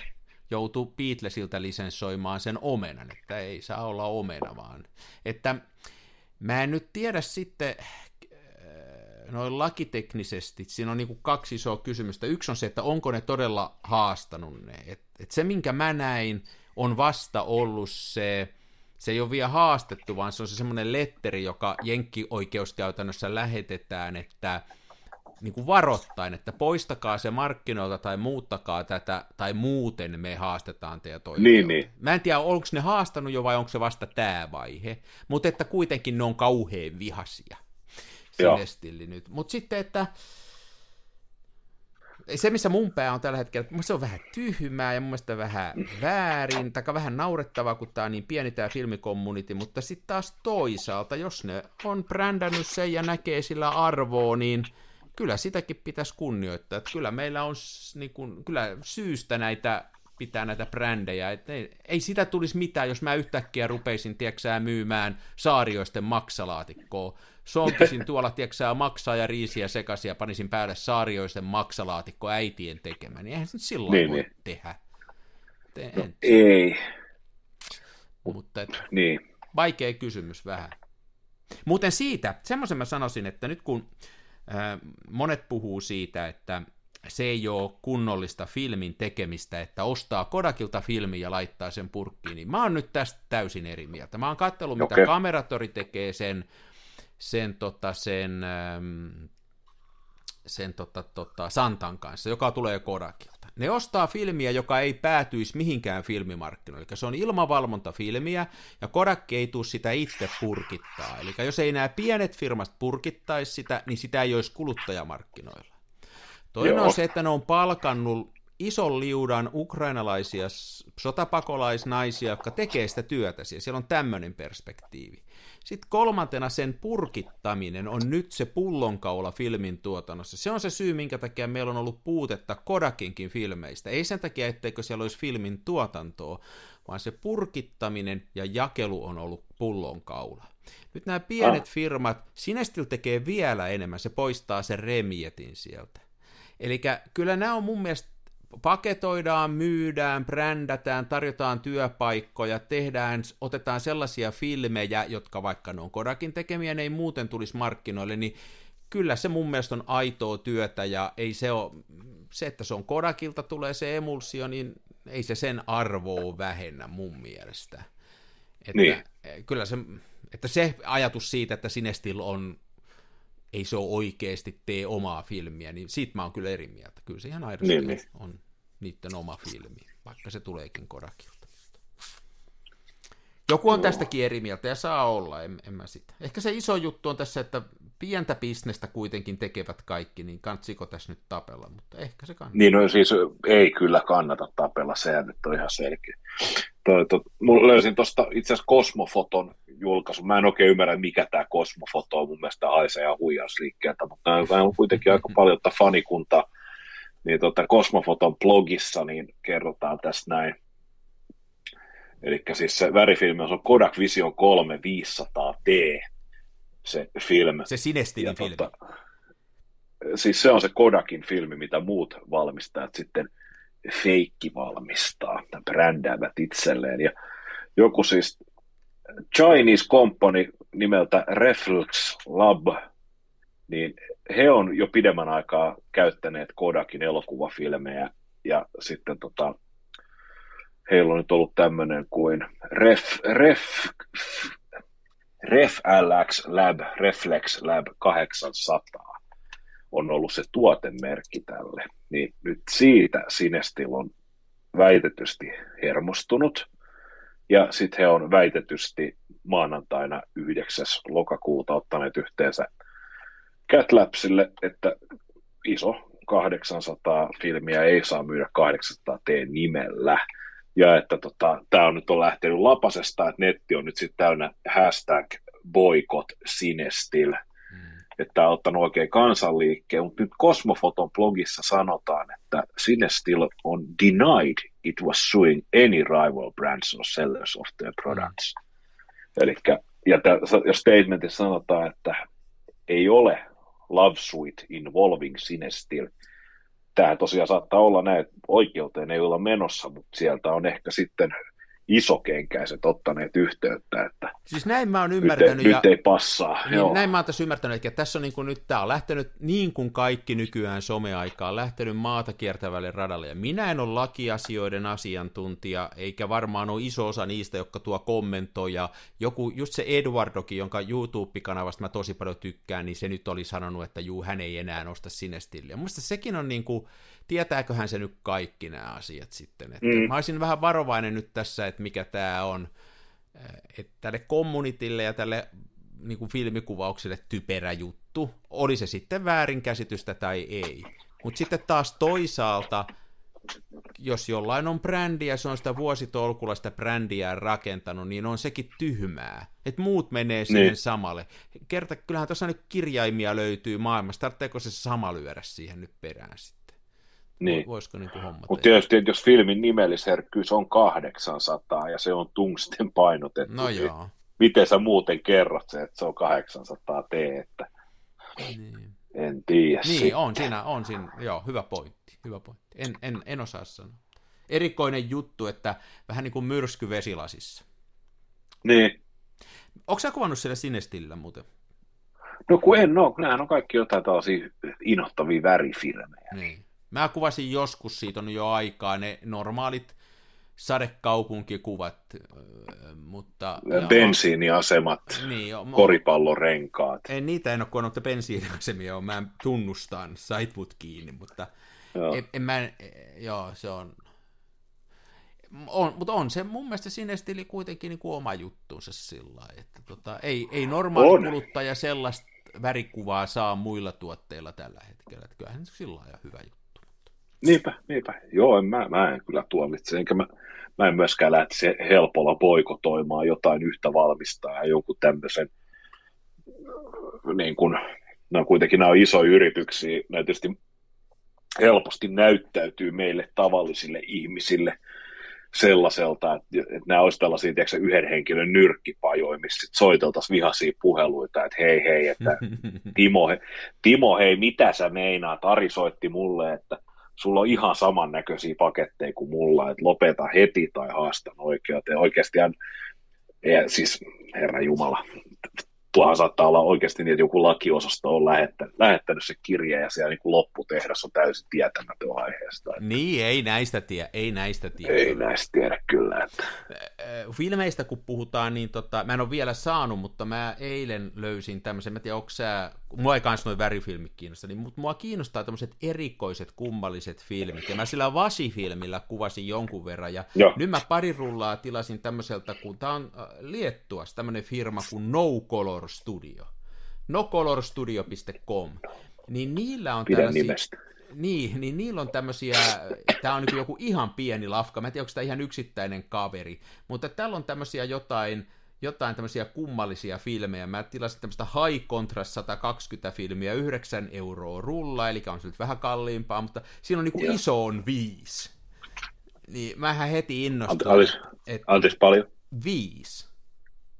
joutuu Beatlesilta lisenssoimaan sen omenan, että ei saa olla omena vaan. Että mä en nyt tiedä sitten, noin lakiteknisesti, siinä on niin kuin kaksi isoa kysymystä. Yksi on se, että onko ne todella haastanut ne. Et, et se, minkä mä näin, on vasta ollut se, se ei ole vielä haastettu, vaan se on se semmoinen letteri, joka jenkkioikeuskäytännössä lähetetään, että niin kuin varoittain, että poistakaa se markkinoilta tai muuttakaa tätä, tai muuten me haastetaan teidät Niin, niin. Mä en tiedä, onko ne haastanut jo vai onko se vasta tämä vaihe, mutta että kuitenkin ne on kauhean vihasia. Celestilli nyt. Mutta sitten, että se, missä mun pää on tällä hetkellä, että se on vähän tyhmää ja mun mielestä vähän väärin, tai vähän naurettavaa, kun tämä on niin pieni tämä filmikommuniti, mutta sitten taas toisaalta, jos ne on brändännyt sen ja näkee sillä arvoa, niin kyllä sitäkin pitäisi kunnioittaa. Että kyllä meillä on niin kuin, kyllä syystä näitä pitää näitä brändejä. Et ei, ei sitä tulisi mitään, jos mä yhtäkkiä rupeisin, tieksää, myymään saarioisten maksalaatikkoa. Sonkisin tuolla, tieksää, maksaa ja riisiä sekaisin ja panisin päälle saarioisten maksalaatikko äitien tekemään. Niin eihän se nyt silloin niin, voi niin. tehdä. Te, no, ei. Mutta et, niin. vaikea kysymys vähän. Muuten siitä, semmoisen mä sanoisin, että nyt kun äh, monet puhuu siitä, että se ei ole kunnollista filmin tekemistä, että ostaa Kodakilta filmi ja laittaa sen purkkiin, niin mä oon nyt tästä täysin eri mieltä. Mä oon katsellut, mitä okay. kameratori tekee sen, sen, tota, sen, ähm, sen tota, tota, Santan kanssa, joka tulee Kodakilta. Ne ostaa filmiä, joka ei päätyisi mihinkään filmimarkkinoille, eli se on ilmavalvontafilmiä, ja Kodak ei tule sitä itse purkittaa. Eli jos ei nämä pienet firmat purkittaisi sitä, niin sitä ei olisi kuluttajamarkkinoilla. Toinen Joo. on se, että ne on palkannut ison liudan ukrainalaisia sotapakolaisnaisia, jotka tekee sitä työtä siellä. Siellä on tämmöinen perspektiivi. Sitten kolmantena sen purkittaminen on nyt se pullonkaula filmin tuotannossa. Se on se syy, minkä takia meillä on ollut puutetta Kodakinkin filmeistä. Ei sen takia, etteikö siellä olisi filmin tuotantoa, vaan se purkittaminen ja jakelu on ollut pullonkaula. Nyt nämä pienet ah. firmat, Sinestil tekee vielä enemmän, se poistaa sen remietin sieltä. Eli kyllä nämä on mun mielestä paketoidaan, myydään, brändätään, tarjotaan työpaikkoja, tehdään, otetaan sellaisia filmejä, jotka vaikka ne on Kodakin tekemiä, ne ei muuten tulisi markkinoille, niin kyllä se mun mielestä on aitoa työtä ja ei se ole, se, että se on Kodakilta tulee se emulsio, niin ei se sen arvoa vähennä mun mielestä. Että niin. Kyllä se, että se ajatus siitä, että Sinestil on ei se ole oikeasti tee omaa filmiä, niin siitä mä oon kyllä eri mieltä. Kyllä se ihan aidosti niin, niin. on niiden oma filmi, vaikka se tuleekin Kodakilta. Joku on tästäkin eri mieltä ja saa olla, en, en mä sitä. Ehkä se iso juttu on tässä, että pientä bisnestä kuitenkin tekevät kaikki, niin kantsiko tässä nyt tapella, mutta ehkä se kannattaa. Niin, no siis ei kyllä kannata tapella, se nyt on ihan selkeä. Toi, to, mulla löysin tuosta itse asiassa Kosmofoton julkaisu. Mä en oikein ymmärrä, mikä tämä Kosmofoto on. Mun mielestä haisee ja huijausliikkeeltä, mutta nämä on kuitenkin aika paljon fanikuntaa. Niin tota, Kosmofoton blogissa niin kerrotaan tästä näin. Eli siis se värifilmi on Kodak Vision 3 500D, se film. Se Sinestinin filmi. Tota, siis se on se Kodakin filmi, mitä muut valmistajat sitten feikki valmistaa, brändäävät itselleen. Ja joku siis Chinese company nimeltä Reflex Lab, niin he on jo pidemmän aikaa käyttäneet Kodakin elokuvafilmejä, ja sitten tota, heillä on nyt ollut tämmöinen kuin Ref, Ref, Ref LX Lab, Reflex Lab 800 on ollut se tuotemerkki tälle. Niin nyt siitä Sinestil on väitetysti hermostunut. Ja sitten he on väitetysti maanantaina 9. lokakuuta ottaneet yhteensä Catlapsille, että iso 800 filmiä ei saa myydä 800 T nimellä. Ja että tota, tämä on nyt on lähtenyt lapasesta, että netti on nyt sitten täynnä hashtag boykot sinestil, mm. että tämä on ottanut oikein kansanliikkeen, mutta nyt Cosmofoton blogissa sanotaan, että Sinestil on denied it was suing any rival brands or sellers of their products. Mm. Ja, tä, ja statementissa sanotaan, että ei ole love suite involving Sinestil, tämä tosiaan saattaa olla näin, että oikeuteen ei olla menossa, mutta sieltä on ehkä sitten isokenkäiset ottaneet yhteyttä, että siis näin mä oon ymmärtänyt. Nyt ei, ja, nyt ei passaa. Niin, joo. Näin mä oon tässä ymmärtänyt, että tässä on niin kuin nyt, tämä on lähtenyt niin kuin kaikki nykyään someaikaan, lähtenyt maata kiertävälle radalle, ja minä en ole lakiasioiden asiantuntija, eikä varmaan ole iso osa niistä, jotka tuo kommentoi, ja joku, just se Eduardokin, jonka YouTube-kanavasta mä tosi paljon tykkään, niin se nyt oli sanonut, että juu, hän ei enää nosta sinestilliä. Mielestäni sekin on niin kuin, tietääköhän se nyt kaikki nämä asiat sitten. Että mm. Mä olisin vähän varovainen nyt tässä, että mikä tämä on, että tälle kommunitille ja tälle niin kuin filmikuvaukselle typerä juttu, oli se sitten väärinkäsitystä tai ei. Mutta sitten taas toisaalta, jos jollain on brändi ja se on sitä vuositolkulla sitä brändiä rakentanut, niin on sekin tyhmää. Että muut menee siihen niin. samalle. Kerta, kyllähän tuossa nyt kirjaimia löytyy maailmassa, tarvitseeko se sama lyödä siihen nyt perään sitten? Niin. Voisiko niin kuin homma Mutta tietysti, että jos filmin nimellisherkkyys on 800 ja se on tungsten painotettu, no niin joo. miten sä muuten kerrot se, että se on 800 T, että niin. en tiedä. Niin, on siinä, on siinä, joo, hyvä pointti, hyvä pointti. En, en, en osaa sanoa. Erikoinen juttu, että vähän niin kuin myrsky vesilasissa. Niin. Onko sä kuvannut siellä Sinestillä muuten? No kun en ole, nämähän on kaikki jotain tällaisia inohtavia värifilmejä. Niin. Mä kuvasin joskus, siitä on jo aikaa, ne normaalit sadekaupunkikuvat, mutta... Bensiiniasemat, niin, jo, koripallorenkaat. En niitä en ole koonnut, että bensiiniasemia on, mä tunnustan, sait mut kiinni, mutta joo. En, en mä, joo, se on, on, mutta on se mun mielestä sinestili kuitenkin niin kuin oma juttuunsa sillä että tota, ei, ei normaali on. kuluttaja sellaista värikuvaa saa muilla tuotteilla tällä hetkellä, että kyllähän se sillä lailla hyvä juttu. Niinpä, niinpä. Joo, en, mä, mä en kyllä tuomitse, enkä mä, mä en myöskään lähtisi helpolla poikotoimaan jotain yhtä valmistaa ja jonkun tämmöisen, niin kun, ne on kuitenkin nämä on isoja yrityksiä, ne tietysti helposti näyttäytyy meille tavallisille ihmisille sellaiselta, että, että nämä olisi tällaisia tiedätkö, yhden henkilön nyrkkipajoja, missä soiteltaisiin vihaisia puheluita, että hei hei, että Timo, Timo hei, mitä sä meinaat? Ari soitti mulle, että sulla on ihan samannäköisiä paketteja kuin mulla, että lopeta heti tai haastan oikeuteen. Oikeasti, ja siis Herra Jumala, tuohan saattaa olla oikeasti niin, että joku lakiosasto on lähettänyt, lähettänyt se kirje ja siellä niin kuin lopputehdas on täysin tietämätön aiheesta. Että... Niin, ei näistä tiedä, ei näistä tiedä. Ei näistä tiedä kyllä. Että... Filmeistä kun puhutaan, niin tota, mä en ole vielä saanut, mutta mä eilen löysin tämmöisen, mä tiedän, onko sä, mua ei kans noin värifilmit kiinnosta, niin, mutta mua kiinnostaa tämmöiset erikoiset, kummalliset filmit, ja mä sillä Vasi-filmillä kuvasin jonkun verran, ja Joo. nyt mä pari rullaa tilasin tämmöiseltä, kun tää on Liettuas, tämmöinen firma kuin No Color Studio. Nocolorstudio.com. Niin niillä on Pidän tällaisia... Nimestä. Niin, niin niillä on tämmöisiä, tämä on niin joku ihan pieni lafka, mä en tiedä, onko tämä ihan yksittäinen kaveri, mutta täällä on tämmöisiä jotain, jotain tämmöisiä kummallisia filmejä. Mä tilasin tämmöistä High Contrast 120 filmiä, 9 euroa rulla, eli on se nyt vähän kalliimpaa, mutta siinä on niin iso on viisi. Niin mähän heti innostuin. Anteeksi, anteeksi paljon? Viisi.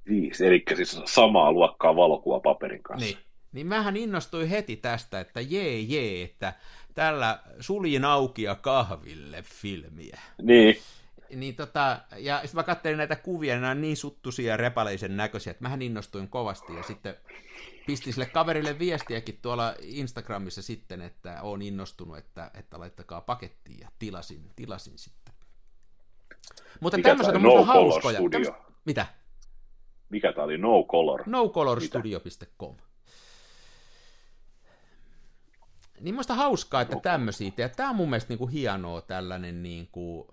Viisi, eli siis samaa luokkaa valokuvapaperin kanssa. Niin. Niin mähän innostuin heti tästä, että jee jee, että tällä suljin auki ja kahville filmiä. Niin. Niin tota, ja sitten mä katselin näitä kuvia, nämä on niin suttusia ja repaleisen näköisiä, että mähän innostuin kovasti ja sitten pistin sille kaverille viestiäkin tuolla Instagramissa sitten, että on innostunut, että, että laittakaa pakettiin ja tilasin, tilasin sitten. Mutta tämmöiset on no hauskoja. Tämmöset, mitä? mikä tämä oli, No Color? NoColorStudio.com. Niin musta hauskaa, että tämmöisiä, ja tämä on mun mielestä niinku hienoa tällainen niinku,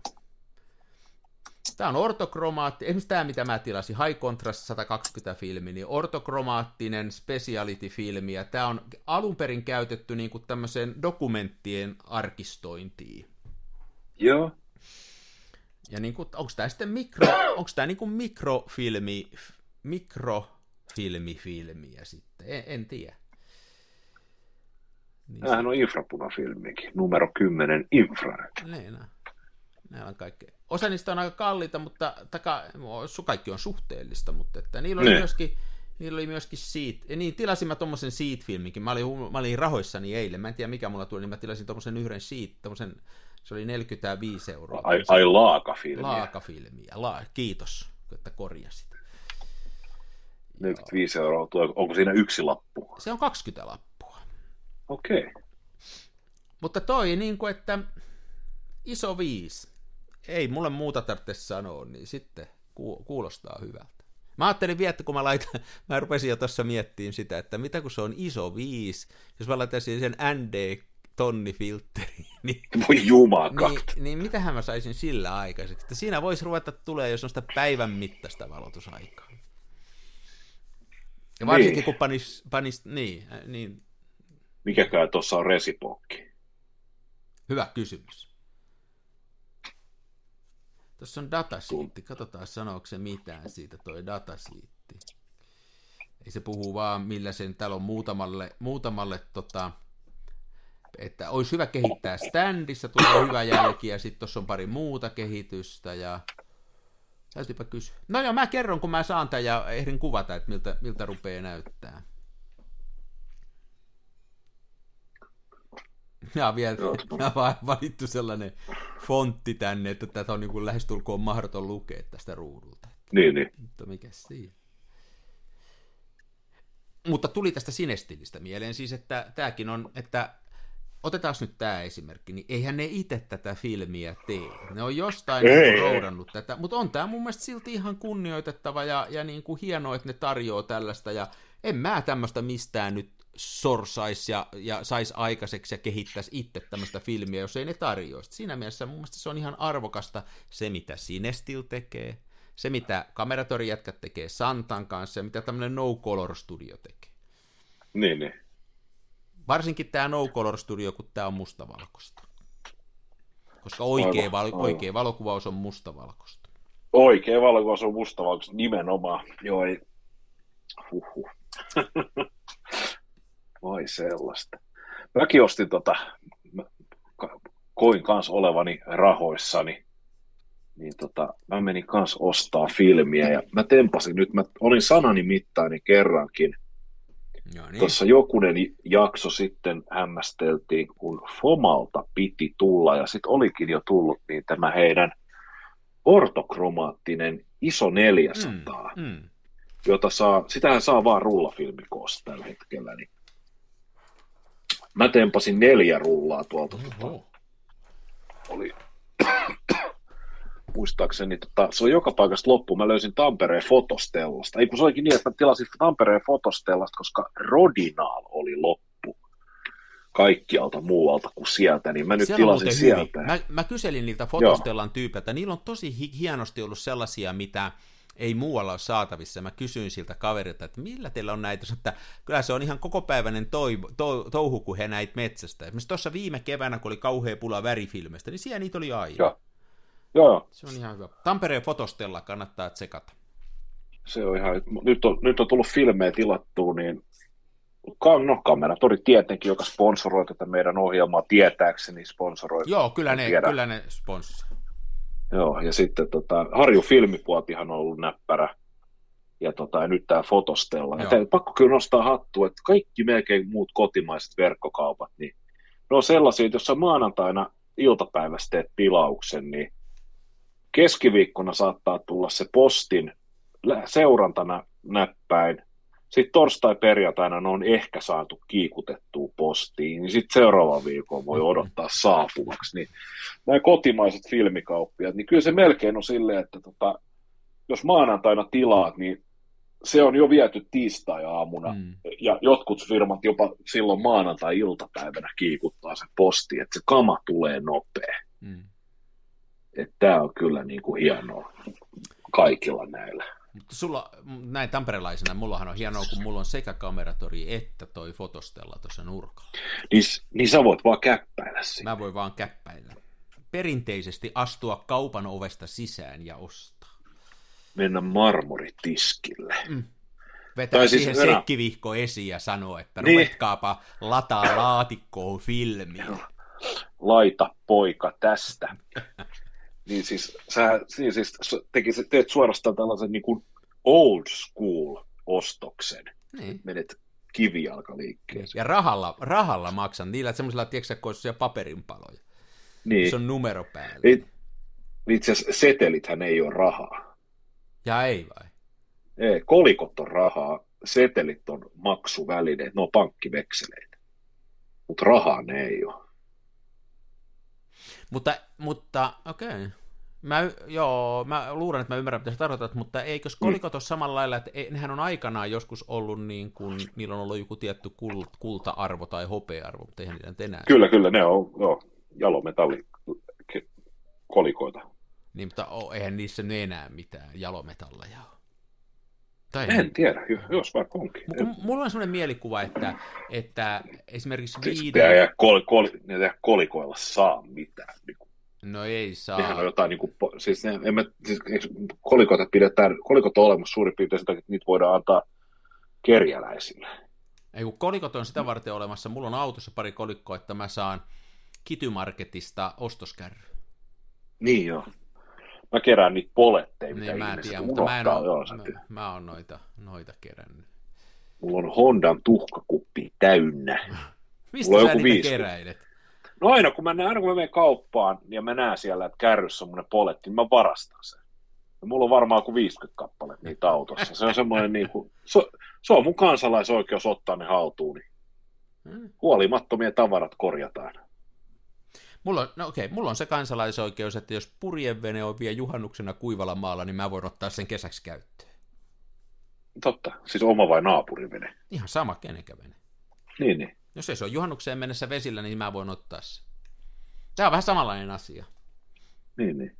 Tämä on ortokromaattinen, esimerkiksi tämä mitä mä tilasin, High Contrast 120 filmi, niin ortokromaattinen speciality-filmi, ja tämä on alun perin käytetty niin kuin tämmöiseen dokumenttien arkistointiin. Joo. Ja niin kuin, onko tämä sitten mikro, onko tämä niin kuin mikrofilmi, mikrofilmifilmiä sitten, en, en tiedä. Niin Tämähän se... on infrapunafilmikin, numero 10 infrared. Niin, ne on kaikki. Osa niistä on aika kalliita, mutta taka, kaikki on suhteellista, mutta että niillä oli ne. myöskin Niillä oli myöskin ja niin tilasin mä tommosen Seat-filminkin, mä olin, mä olin rahoissani eilen, mä en tiedä mikä mulla tuli, niin mä tilasin tommosen yhden Seat, tommosen, se oli 45 euroa. Ai, ai laakafilmiä. Laakafilmiä, La, kiitos, että korjasit. 45 euroa, onko siinä yksi lappu? Se on 20 lappua. Okei. Okay. Mutta toi niin kuin, että iso viisi. Ei mulle muuta tarvitse sanoa, niin sitten kuulostaa hyvältä. Mä ajattelin vielä, että kun mä laitan, mä rupesin jo tuossa miettimään sitä, että mitä kun se on iso viisi, jos mä laitaisin sen ND tonnifiltteri, niin, Voi. Niin, niin mitähän mä saisin sillä aikaiseksi? Että siinä voisi ruveta tulee jos on sitä päivän mittaista valotusaikaa. Ja varsinkin niin. kun panis, panis niin, äh, niin. Mikäkään tuossa on resipokki? Hyvä kysymys. Tuossa on datasiitti. Katsotaan, sanooko se mitään siitä toi datasiitti. Ei se puhu vaan, millä sen täällä on muutamalle, muutamalle tota, että olisi hyvä kehittää standissa, tulee hyvä jälki, ja sitten tuossa on pari muuta kehitystä, ja täytyypä kysyä. No joo, mä kerron, kun mä saan tämän ja ehdin kuvata, että miltä, miltä rupeaa näyttää. Ja vielä valittu sellainen fontti tänne, että tätä on niin kuin lähestulkoon mahdoton lukea tästä ruudulta. Niin, niin. Mutta mikä siinä? Mutta tuli tästä sinestilistä mieleen siis, että tämäkin on, että otetaan nyt tämä esimerkki, niin eihän ne itse tätä filmiä tee. Ne on jostain niin roudannut tätä, mutta on tämä mun mielestä silti ihan kunnioitettava ja, ja niin kuin hienoa, että ne tarjoaa tällaista, ja en mä tämmöistä mistään nyt sorsaisi ja, ja saisi aikaiseksi ja kehittäisi itse tämmöistä filmiä, jos ei ne tarjoisi. Siinä mielessä mun mielestä se on ihan arvokasta se, mitä Sinestil tekee, se, mitä kameratorijätkät tekee Santan kanssa ja mitä tämmöinen No Color Studio tekee. Niin, niin. Varsinkin tämä No Color Studio, kun tämä on mustavalkoista. Koska oikea, aivan, val- aivan. oikea valokuvaus on mustavalkoista. Oikea valokuvaus on mustavalkoista nimenomaan. Joo, ei. Huhhuh. Vai sellaista. Mäkin ostin tota, mä koin kans olevani rahoissani, niin tota, mä menin kans ostaa filmiä ja mä tempasin nyt, mä olin sanani mittainen kerrankin. No niin. Tuossa jokunen jakso sitten hämmästeltiin, kun Fomalta piti tulla ja sitten olikin jo tullut niin tämä heidän ortokromaattinen iso 400, mm, mm. jota saa, sitähän saa vaan rullafilmikoossa tällä hetkellä, niin Mä tempasin neljä rullaa tuolta. Tota, oli, muistaakseni, tota, se on joka paikasta loppu. Mä löysin Tampereen fotostellasta. Ei kun se olikin niin, että mä tilasin Tampereen fotostellasta, koska Rodinaal oli loppu kaikkialta muualta kuin sieltä, niin mä nyt Siellä tilasin sieltä. Mä, mä kyselin niiltä fotostellan tyypeiltä, niillä on tosi hienosti ollut sellaisia, mitä ei muualla ole saatavissa. Mä kysyin siltä kaverilta, että millä teillä on näitä, että kyllä se on ihan kokopäiväinen toi, to, touhu, kun he näitä metsästä. Esimerkiksi tuossa viime keväänä, kun oli kauhea pula värifilmeistä, niin siellä niitä oli aina. Joo. Joo. Se on ihan hyvä. Tampereen fotostella kannattaa tsekata. Se on ihan, nyt on, nyt on tullut filmejä tilattua, niin no, kamerat oli tietenkin, joka sponsoroi tätä meidän ohjelmaa, tietääkseni sponsoroi. Joo, kyllä ne, kyllä ne sponsoroi. Joo, ja sitten tota, Harju Filmipuotihan on ollut näppärä, ja, tota, ja nyt tämä Fotostella. Ja pakko kyllä nostaa hattua, että kaikki melkein muut kotimaiset verkkokaupat, niin ne on sellaisia, että jos sä maanantaina iltapäivästä teet tilauksen, niin keskiviikkona saattaa tulla se postin seurantana näppäin, sitten torstai-perjantaina ne on ehkä saatu kiikutettua postiin, niin sitten seuraavan viikon voi odottaa saapuvaksi. Niin nämä kotimaiset filmikauppiat, niin kyllä se melkein on silleen, että tota, jos maanantaina tilaat, niin se on jo viety tiistai-aamuna, mm. ja jotkut firmat jopa silloin maanantai-iltapäivänä kiikuttaa se posti, että se kama tulee nopea. Mm. Tämä on kyllä niin kuin hienoa kaikilla näillä. Mutta sulla, näin tamperelaisena, mullahan on hienoa, kun mulla on sekä kameratori että toi fotostella tuossa nurkalla. Niin, niin sä voit vaan käppäillä siinä. Mä voin vaan käppäillä. Perinteisesti astua kaupan ovesta sisään ja ostaa. Mennä marmoritiskille. Mm. Vetää tai siis siihen siis, sekkivihko esiin ja sanoo, että niin. ruvetkaapa lataa laatikkoon filmiä. Laita poika tästä. niin siis sä niin siis tekisit, teet suorastaan tällaisen niin kuin old school ostoksen. Niin. Menet kivijalkaliikkeeseen. Ja rahalla, rahalla maksan niillä semmoisilla, tiedätkö kun paperinpaloja. Niin. Se on numero päällä. It, itse asiassa setelithän ei ole rahaa. Ja ei vai? Ei, kolikot on rahaa, setelit on maksuvälineet, ne on pankkivekseleitä. Mutta rahaa ne ei ole. Mutta, mutta okei. Okay. Mä, joo, mä luulen, että mä ymmärrän, mitä sä tarkoitat, mutta eikös mm. kolikot ole samalla lailla, että nehän on aikanaan joskus ollut niin kuin, niillä on ollut joku tietty kult, kulta-arvo tai hopea-arvo, mutta eihän niitä enää. Kyllä, kyllä, ne on joo, jalometalli kolikoita. Niin, mutta oh, eihän niissä ne enää mitään jalometalleja ole. Tai en tiedä, jos vaikka onkin. M- mulla on sellainen mielikuva, että, että esimerkiksi siis viiden... Ja kol, kol, ne kolikoilla saa mitään. Niin kuin. No ei saa. Nehän on jotain, niin kuin, siis, ne, en mä, siis kolikoita pidetään, kolikot on olemassa suurin piirtein sitä, että niitä voidaan antaa kerjäläisille. Ei kun kolikot on sitä varten olemassa, mulla on autossa pari kolikkoa, että mä saan Kitymarketista ostoskärry. Niin joo. Mä kerään niitä poletteja, mitä Niin mä en tiedä, mutta mä en. Joo, ole, sä mä, tiedät. mä oon noita, noita kerännyt. Mulla on Hondan tuhkakuppi täynnä. Mistä Mulla sä joku niitä 50. keräilet? No aina kun, mä, näen- aina kun mä menen kauppaan ja mä näen siellä, että kärryssä on poletti, niin mä varastan sen. Ja mulla on varmaan kuin 50 kappaletta niitä autossa. Se on semmoinen niin kuin, se, se on mun kansalaisoikeus ottaa ne haltuun. Niin Hmm. huolimattomia tavarat korjataan. Mulla on, no okei, mulla on se kansalaisoikeus, että jos purjevene on vielä juhannuksena kuivalla maalla, niin mä voin ottaa sen kesäksi käyttöön. Totta, siis oma vai naapurivene. Ihan sama kenenkä vene. Niin, niin. Jos ei se on juhannukseen mennessä vesillä, niin mä voin ottaa sen. Tämä on vähän samanlainen asia. niin, niin.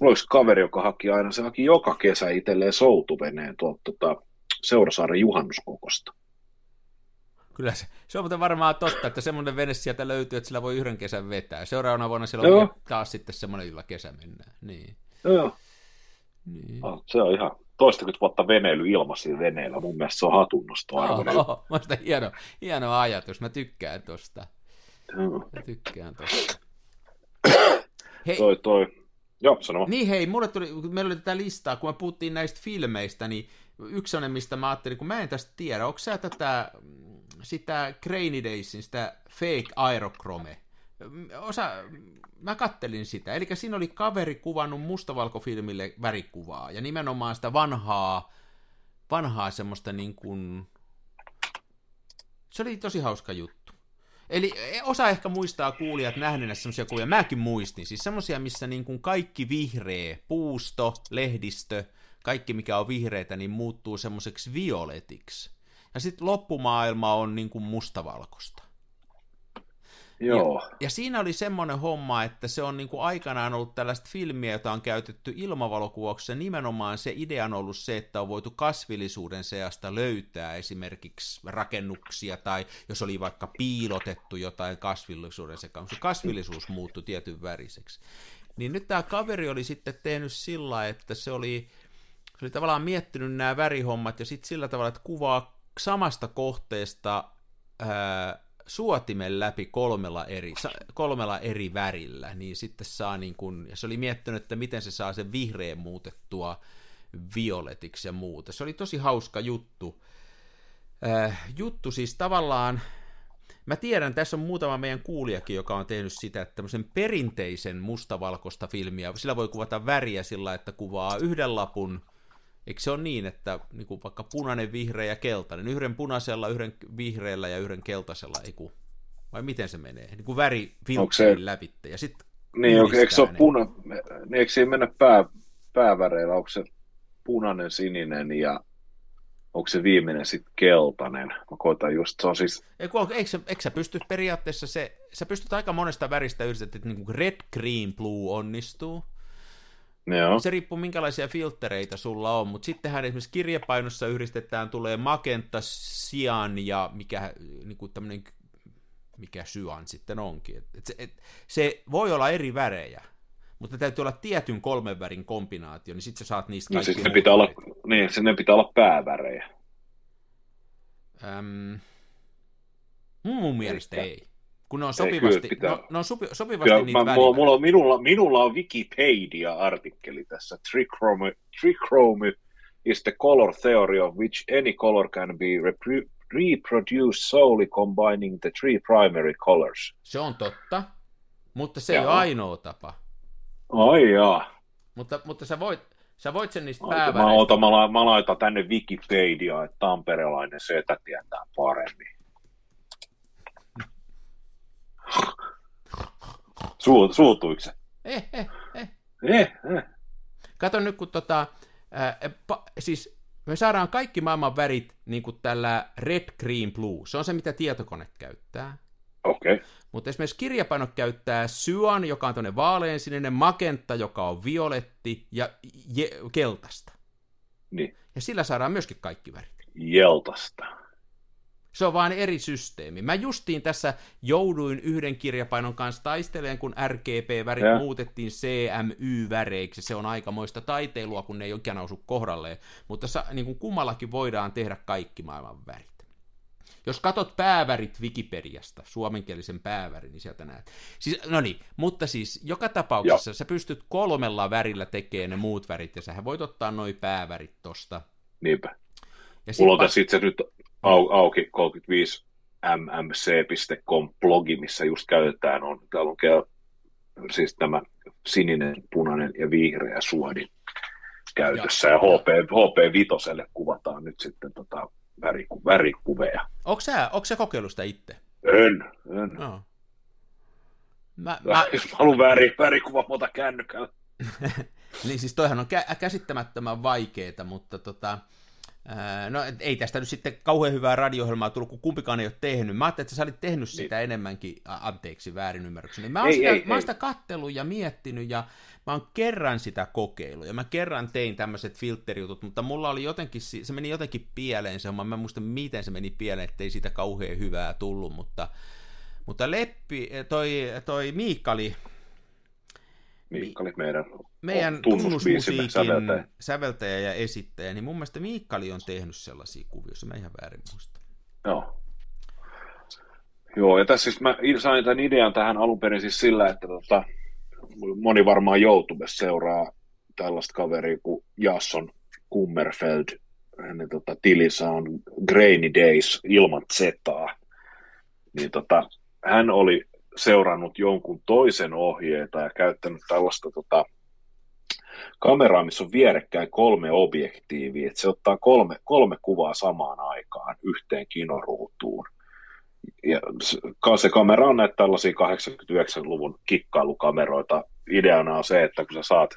Mulla olisi kaveri, joka haki aina, se haki joka kesä itselleen soutuveneen tuolta tota, Seurasaaren juhannuskokosta. Kyllä se, se on muuten varmaan totta, että semmoinen vene sieltä löytyy, että sillä voi yhden kesän vetää. Seuraavana vuonna siellä on Joo. vielä taas sitten semmoinen, jolla kesä mennään. Niin. Joo, niin. Ah, se on ihan toistakymmentä vuotta veneily ilmaisilla veneillä. Mun mielestä se on hatunnostoarvoinen. Oho, oho, musta hieno, hieno ajatus. Mä tykkään tosta. Joo. Mä tykkään tosta. Hei, Toi, toi. Joo, sano vaan. Niin hei, mulle tuli, meillä oli tätä listaa, kun me puhuttiin näistä filmeistä, niin yksi sellainen, mistä mä ajattelin, kun mä en tästä tiedä, onko sä tätä, sitä Crainy Daysin, sitä Fake Aerochrome, Osa, mä kattelin sitä, eli siinä oli kaveri kuvannut mustavalkofilmille värikuvaa, ja nimenomaan sitä vanhaa, vanhaa semmoista niin kuin, se oli tosi hauska juttu. Eli osa ehkä muistaa kuulijat nähneenä semmoisia kuvia, mäkin muistin, siis semmoisia, missä niin kuin kaikki vihreä, puusto, lehdistö, kaikki mikä on vihreitä, niin muuttuu semmoiseksi violetiksi. Ja sitten loppumaailma on niin kuin mustavalkoista. Joo. Ja, ja siinä oli semmoinen homma, että se on niin kuin aikanaan ollut tällaista filmiä, jota on käytetty ilmavalokuvauksessa. Nimenomaan se idea on ollut se, että on voitu kasvillisuuden seasta löytää esimerkiksi rakennuksia, tai jos oli vaikka piilotettu jotain kasvillisuuden sekaan, se kasvillisuus muuttui tietyn väriseksi. Niin nyt tämä kaveri oli sitten tehnyt sillä, että se oli, se oli tavallaan miettinyt nämä värihommat, ja sitten sillä tavalla, että kuvaa samasta kohteesta ää, suotimen läpi kolmella eri, kolmella eri värillä, niin sitten saa niin kuin, ja se oli miettinyt, että miten se saa sen vihreän muutettua violetiksi ja muuta. Se oli tosi hauska juttu. Äh, juttu siis tavallaan, mä tiedän, tässä on muutama meidän kuulijakin, joka on tehnyt sitä, että tämmöisen perinteisen mustavalkoista filmiä, sillä voi kuvata väriä sillä, että kuvaa yhden lapun, Eikö se ole niin, että niin kuin vaikka punainen, vihreä ja keltainen, yhden punaisella, yhden vihreällä ja yhden keltaisella, ei kun, vai miten se menee? Niin kuin väri filtterin läpi. Ja sit niin, eikö se ole puna, niin eikö siinä mennä pää, pääväreillä, onko se punainen, sininen ja onko se viimeinen sitten keltainen? Mä koitan just, se on siis... Eikö, eikö, sä, eikö sä pysty periaatteessa se, sä pystyt aika monesta väristä yhdistettä, että niin kuin red, green, blue onnistuu. Joo. Se riippuu minkälaisia filtreitä sulla on, mutta sittenhän esimerkiksi kirjapainossa yhdistetään, tulee magenta, sian ja mikä, niin kuin tämmönen, mikä syan sitten onkin. Et, et se, et, se voi olla eri värejä, mutta täytyy olla tietyn kolmen värin kombinaatio, niin sitten sä saat niistä No, kaikki siis ne pitää, olla, niin, siis ne pitää olla päävärejä. Äm, mun mielestä Eikä. ei. Kun ne on sopivasti, pitää. no, ne on sopi, sopivasti Kyllä, niitä mä, väriä. mulla, mulla, on, minulla, minulla on Wikipedia-artikkeli tässä. Trichrome is the color theory of which any color can be repro- reproduced solely combining the three primary colors. Se on totta, mutta se ei Joo. ole ainoa tapa. Ai jaa. Mutta, mutta sä, voit, sä voit sen niistä Mä, pääväreistä. otan, mä, la- mä laitan tänne Wikipedia, että tamperelainen setä tietää paremmin. Su, suutuiko se? Eh, eh, eh. Eh, eh. Kato nyt, kun tota, ää, pa, siis me saadaan kaikki maailman värit niin kuin tällä red, green, blue. Se on se, mitä tietokone käyttää. Okei. Okay. Mutta esimerkiksi kirjapaino käyttää cyan, joka on tuonne vaaleansininen, magenta, joka on violetti ja je- keltaista. Niin. Ja sillä saadaan myöskin kaikki värit. Jeltasta. Se on vain eri systeemi. Mä justiin tässä jouduin yhden kirjapainon kanssa taisteleen, kun RGB-värit Ja. muutettiin CMY-väreiksi. Se on aikamoista taiteilua, kun ne ei oikein osu kohdalleen. Mutta sa, niin kuin kummallakin voidaan tehdä kaikki maailman värit. Jos katot päävärit Wikipediasta, suomenkielisen päävärin, niin sieltä näet. Siis, no niin, mutta siis joka tapauksessa Joo. sä pystyt kolmella värillä tekemään ne muut värit, ja sähän voit ottaa noi päävärit tosta. Niinpä. Ja Mulla on tässä itse nyt au, auki 35 mmc.com blogi, missä just käytetään, on, täällä on siis tämä sininen, punainen ja vihreä suodi käytössä, ja, ja HP, HP Vitoselle kuvataan nyt sitten tota väriku, värikuveja. Onko sä, onko sä kokeillut sitä itse? En, en. No. Mä, mä... Jos mä haluan väri, värikuva, muuta kännykällä. niin siis toihan on kä- käsittämättömän vaikeeta, mutta tota, No ei tästä nyt sitten kauhean hyvää radio tullut, kun kumpikaan ei ole tehnyt. Mä ajattelin, että sä olit tehnyt niin. sitä niin. enemmänkin, anteeksi väärinymmärryksen. Mä oon, ei, sitä, ei, mä oon sitä kattellut ja miettinyt ja mä oon kerran sitä kokeillut ja mä kerran tein tämmöiset filterijutut, mutta mulla oli jotenkin, se meni jotenkin pieleen se homma. Mä en muista miten se meni pieleen, ettei siitä kauhean hyvää tullut, mutta, mutta Leppi, toi, toi Miikkali, Miikkali meidän, meidän tunnusmusiikin säveltäjä. säveltäjä ja esittäjä, niin mun mielestä Miikkali on tehnyt sellaisia kuvioita, mä ihan väärin muista. Joo. Joo, ja tässä siis mä sain tämän idean tähän alun perin siis sillä, että tota, moni varmaan YouTubessa seuraa tällaista kaveria kuin Jasson Kummerfeld. Hänen tota, tilissä on Grainy Days ilman zetaa. Niin tota, hän oli seurannut jonkun toisen ohjeita ja käyttänyt tällaista tota, kameraa, missä on vierekkäin kolme objektiivia, että se ottaa kolme, kolme kuvaa samaan aikaan yhteen kinoruutuun. Ja se kamera on näitä tällaisia 89-luvun kikkailukameroita. Ideana on se, että kun sä saat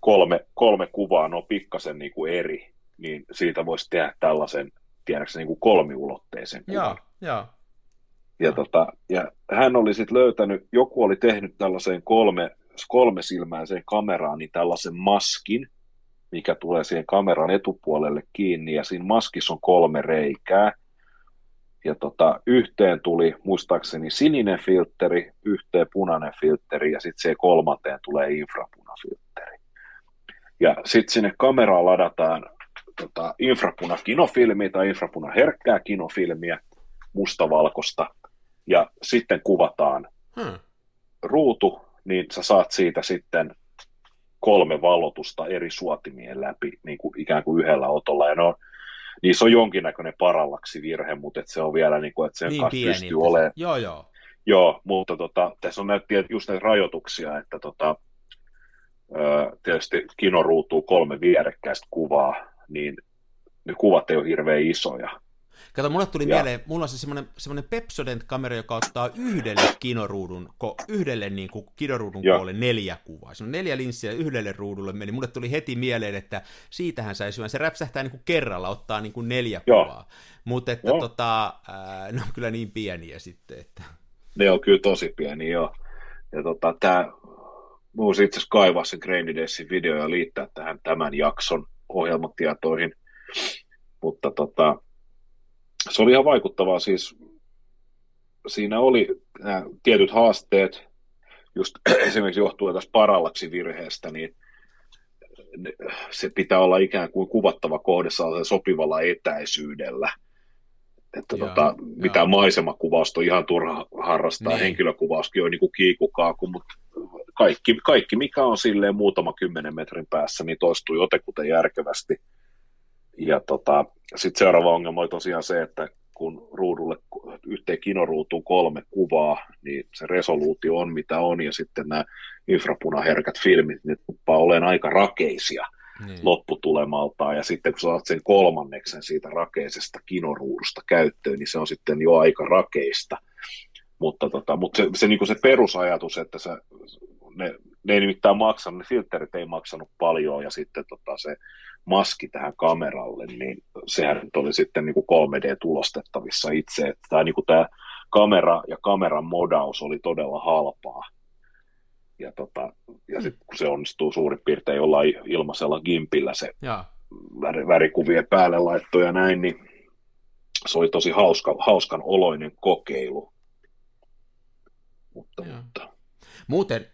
kolme, kolme kuvaa, no pikkasen niin kuin eri, niin siitä voisi tehdä tällaisen, tiedätkö niin kuin kolmiulotteisen kuvan. Joo, joo. Ja, tota, ja hän oli sitten löytänyt, joku oli tehnyt tällaiseen kolme, kolme silmäiseen kameraan niin tällaisen maskin, mikä tulee siihen kameran etupuolelle kiinni, ja siinä maskissa on kolme reikää. Ja tota, yhteen tuli muistaakseni sininen filtteri, yhteen punainen filtteri, ja sitten se kolmanteen tulee infrapunafiltteri. Ja sitten sinne kameraan ladataan tota, infrapunakinofilmiä tai infrapunaherkkää kinofilmiä, mustavalkosta, ja sitten kuvataan hmm. ruutu, niin sä saat siitä sitten kolme valotusta eri suotimien läpi niin kuin ikään kuin yhdellä otolla. Ja ne on, niissä on jonkinnäköinen parallaksi virhe, mutta et se on vielä niin kuin, että sen niin kanssa pieni, pystyy olemaan. Joo, joo. Joo, mutta tota, tässä on näitä, just näitä rajoituksia, että tota, tietysti kino ruutuu kolme vierekkäistä kuvaa, niin ne kuvat ei ole hirveän isoja. Kato, mulle tuli ja. mieleen, mulla on se semmoinen, semmoinen Pepsodent-kamera, joka ottaa yhdelle kinoruudun, ko, yhdelle niin kuin kinoruudun ja. koolle neljä kuvaa. Se on neljä linssiä yhdelle ruudulle meni. Mulle tuli heti mieleen, että siitähän saisi hyvän. Se räpsähtää niin kuin kerralla, ottaa niin kuin neljä ja. kuvaa. Mutta että tota, ää, ne on kyllä niin pieniä sitten. Että... Ne on kyllä tosi pieniä, joo. Ja tota, tämä, voisi itse asiassa kaivaa sen Grainy Daysin video ja liittää tähän tämän jakson ohjelmatietoihin. Mutta tota, se oli ihan vaikuttavaa siis. Siinä oli nämä tietyt haasteet, just esimerkiksi johtuen tästä parallaksi virheestä, niin se pitää olla ikään kuin kuvattava kohdassa sopivalla etäisyydellä. Että ja, tota, mitä maisemakuvausta on ihan turha harrastaa, niin. henkilökuvauskin on niin kuin kiikukaaku, mutta kaikki, kaikki, mikä on silleen muutama kymmenen metrin päässä, niin toistuu jotenkin järkevästi. Ja tota, sitten seuraava ongelma oli tosiaan se, että kun ruudulle yhteen kinoruutuun kolme kuvaa, niin se resoluutio on mitä on, ja sitten nämä infrapunaherkät filmit, ne tuppaa olemaan aika rakeisia niin. lopputulemaltaan, ja sitten kun saat sen kolmanneksen siitä rakeisesta kinoruudusta käyttöön, niin se on sitten jo aika rakeista. Mutta, tota, mutta se, se, niin se perusajatus, että se, ne, ne ei nimittäin maksanut, ne filterit ei maksanut paljon, ja sitten tota, se maski tähän kameralle, niin sehän nyt oli sitten niin kuin 3D-tulostettavissa itse. Että tämä, niin kuin tämä kamera ja kameran modaus oli todella halpaa. Ja, tota, ja sitten kun se onnistuu suurin piirtein jollain ilmaisella gimpillä se ja. värikuvien päälle laitto ja näin, niin se oli tosi hauska, hauskan oloinen kokeilu. Mutta, mutta Muuten,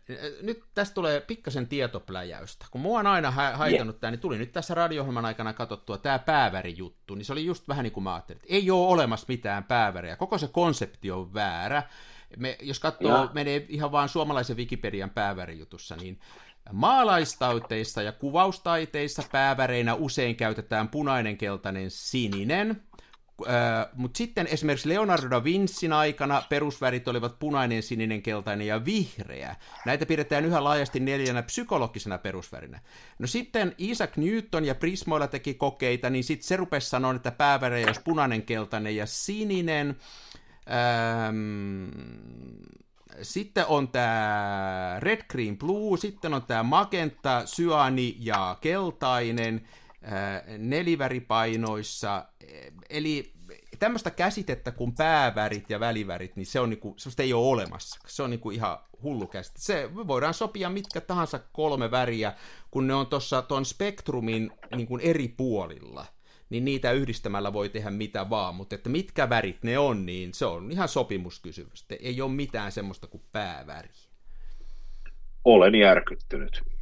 nyt tästä tulee pikkasen tietopläjäystä. Kun mua on aina ha- haitannut yeah. tämä, niin tuli nyt tässä radio aikana katsottua tämä päävärijuttu, niin se oli just vähän niin kuin mä ajattelin, että ei ole olemassa mitään pääväriä. Koko se konsepti on väärä. Me, jos katsoo, ja. menee ihan vaan suomalaisen Wikipedian päävärijutussa, niin Maalaistaiteissa ja kuvaustaiteissa pääväreinä usein käytetään punainen, keltainen, sininen, mutta sitten esimerkiksi Leonardo da Vincin aikana perusvärit olivat punainen, sininen, keltainen ja vihreä. Näitä pidetään yhä laajasti neljänä psykologisena perusvärinä. No sitten Isaac Newton ja Prismoilla teki kokeita, niin sitten se rupesi sanoa, että päävärejä olisi punainen, keltainen ja sininen. Ähm, sitten on tämä red, green, blue, sitten on tämä magenta, syani ja keltainen neliväripainoissa. Eli tämmöistä käsitettä kuin päävärit ja välivärit, niin se on niinku, semmoista ei ole olemassa. Se on niinku ihan hullu käsite. Se voidaan sopia mitkä tahansa kolme väriä, kun ne on tuossa tuon spektrumin niinku eri puolilla niin niitä yhdistämällä voi tehdä mitä vaan, mutta että mitkä värit ne on, niin se on ihan sopimuskysymys. Ei ole mitään semmoista kuin pääväri. Olen järkyttynyt.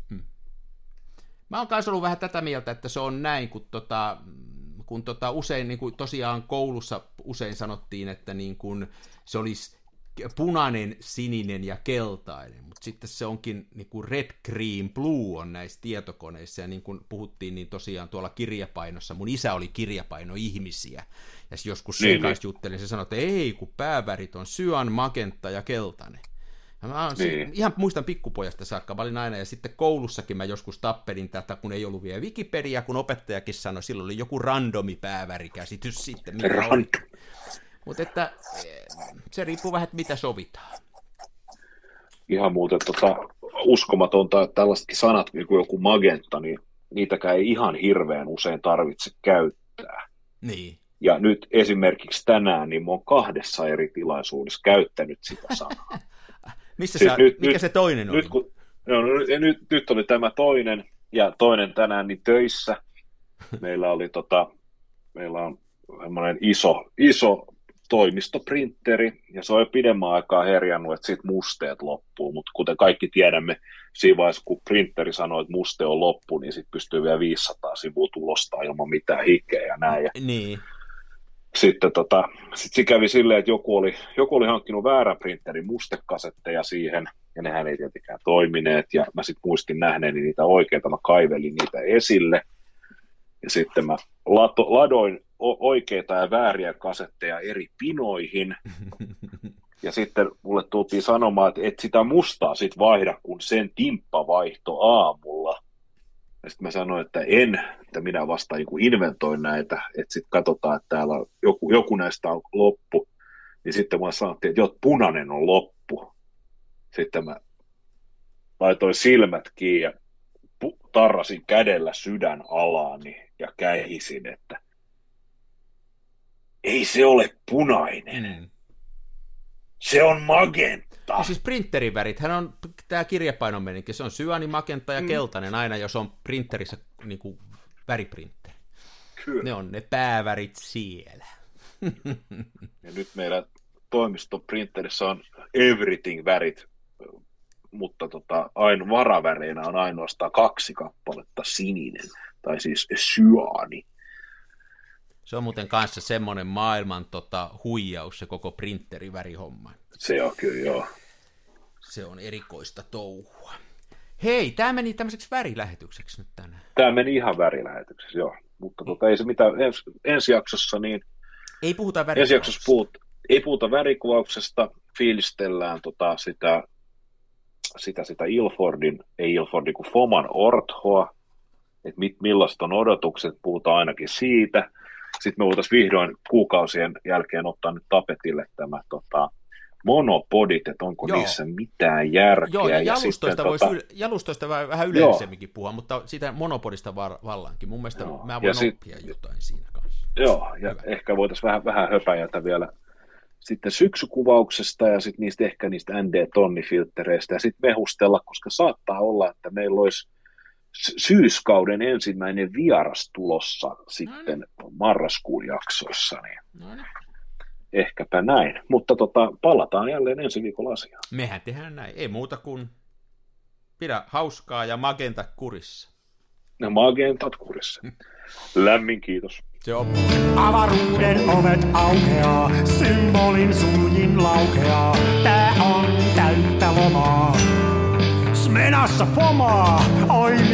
Mä oon kanssa ollut vähän tätä mieltä, että se on näin, kun, tota, kun tota usein niin kuin tosiaan koulussa usein sanottiin, että niin kuin se olisi punainen, sininen ja keltainen, mutta sitten se onkin niin kuin red, green, blue on näissä tietokoneissa, ja niin kuin puhuttiin, niin tosiaan tuolla kirjapainossa, mun isä oli kirjapaino ihmisiä, ja joskus sen niin, niin. kanssa juttelin, se sanoi, että ei, kun päävärit on syan, magenta ja keltainen. Ja mä niin. ihan muistan pikkupojasta saakka, mä olin aina, ja sitten koulussakin mä joskus tappelin tätä, kun ei ollut vielä Wikipedia, kun opettajakin sanoi, silloin oli joku randomi päävärikäsitys sitten. Mutta että eh, se riippuu vähän, että mitä sovitaan. Ihan muuten tota, uskomatonta, että tällaisetkin sanat, niin kuin joku magenta, niin niitäkään ei ihan hirveän usein tarvitse käyttää. Niin. Ja nyt esimerkiksi tänään, niin mä oon kahdessa eri tilaisuudessa käyttänyt sitä sanaa. Missä siis sä, nyt, mikä nyt, se toinen oli? Nyt, kun, no, nyt, nyt, nyt oli tämä toinen, ja toinen tänään niin töissä. Meillä oli tota, meillä on iso, iso toimistoprinteri, ja se on jo pidemmän aikaa herjannut, että siitä musteet loppuu, mutta kuten kaikki tiedämme, siinä vaiheessa kun printeri sanoo, että muste on loppu, niin sitten pystyy vielä 500 sivua tulostaa ilman mitään hikeä ja näin. Niin. Sitten tota, sit se kävi silleen, että joku oli, joku oli hankkinut väärän printerin mustekasetteja siihen, ja nehän ei tietenkään toimineet, ja mä sitten muistin nähneeni niitä oikeita, mä kaivelin niitä esille, ja sitten mä lato, ladoin oikeita ja vääriä kasetteja eri pinoihin. Ja sitten mulle tultiin sanomaan, että et sitä mustaa sit vaihda, kun sen timppa vaihto aamulla. Sitten mä sanoin, että en, että minä vasta niin inventoin näitä, että sitten katsotaan, että täällä joku, joku näistä on loppu. Niin sitten mulle sanottiin, että joo, punainen on loppu. Sitten mä laitoin silmät kiinni ja tarrasin kädellä sydän alaani ja kähisin, että ei se ole punainen. Mm. Se on magenta. Ja siis printerin värit, hän on, tämä kirjapainon meninkin, se on syöni, magenta ja mm. keltainen aina, jos on printerissä niin kuin väriprinteri. Kyllä. Ne on ne päävärit siellä. ja nyt meidän toimistoprinterissä on everything-värit, mutta tota, aino, varaväreinä on ainoastaan kaksi kappaletta sininen, tai siis syaani. Se on muuten kanssa semmoinen maailman tota, huijaus, se koko printerivärihomma. Se on kyllä, joo. Se on erikoista touhua. Hei, tämä meni tämmöiseksi värilähetykseksi nyt tänään. Tämä meni ihan värilähetykseksi, joo. Mutta tota, ei se mitään, ens, ensi jaksossa niin... Ei puhuta Ensi jaksossa puhut, ei puhuta värikuvauksesta, fiilistellään tota, sitä, sitä, sitä Ilfordin, ei Ilfordin kuin Foman orthoa, että millaista on odotukset, puhutaan ainakin siitä – sitten me voitaisiin vihdoin kuukausien jälkeen ottaa nyt tapetille tämä tota, monopodit, että onko Joo. niissä mitään järkeä. Joo, ja, ja jalustoista, voisi tota... jalustoista vähän yleisemminkin Joo. puhua, mutta siitä monopodista vallankin. Mun mielestä Joo. mä voin ja oppia sit... jotain siinä kanssa. Joo, ja Hyvä. ehkä voitaisiin vähän, vähän höpäjätä vielä sitten syksykuvauksesta ja sitten niistä ehkä niistä ND-tonnifilttereistä ja sitten mehustella, koska saattaa olla, että meillä olisi syyskauden ensimmäinen vieras tulossa sitten no niin. marraskuun jaksoissa. Niin. No niin. ehkäpä näin. Mutta tota, palataan jälleen ensi viikolla asiaan. Mehän tehdään näin. Ei muuta kuin pidä hauskaa ja magenta kurissa. Ne magentat kurissa. Lämmin kiitos. On. Avaruuden ovet aukeaa, symbolin suljin laukeaa. Tää on täyttä lomaa. Smenassa fomaa, oi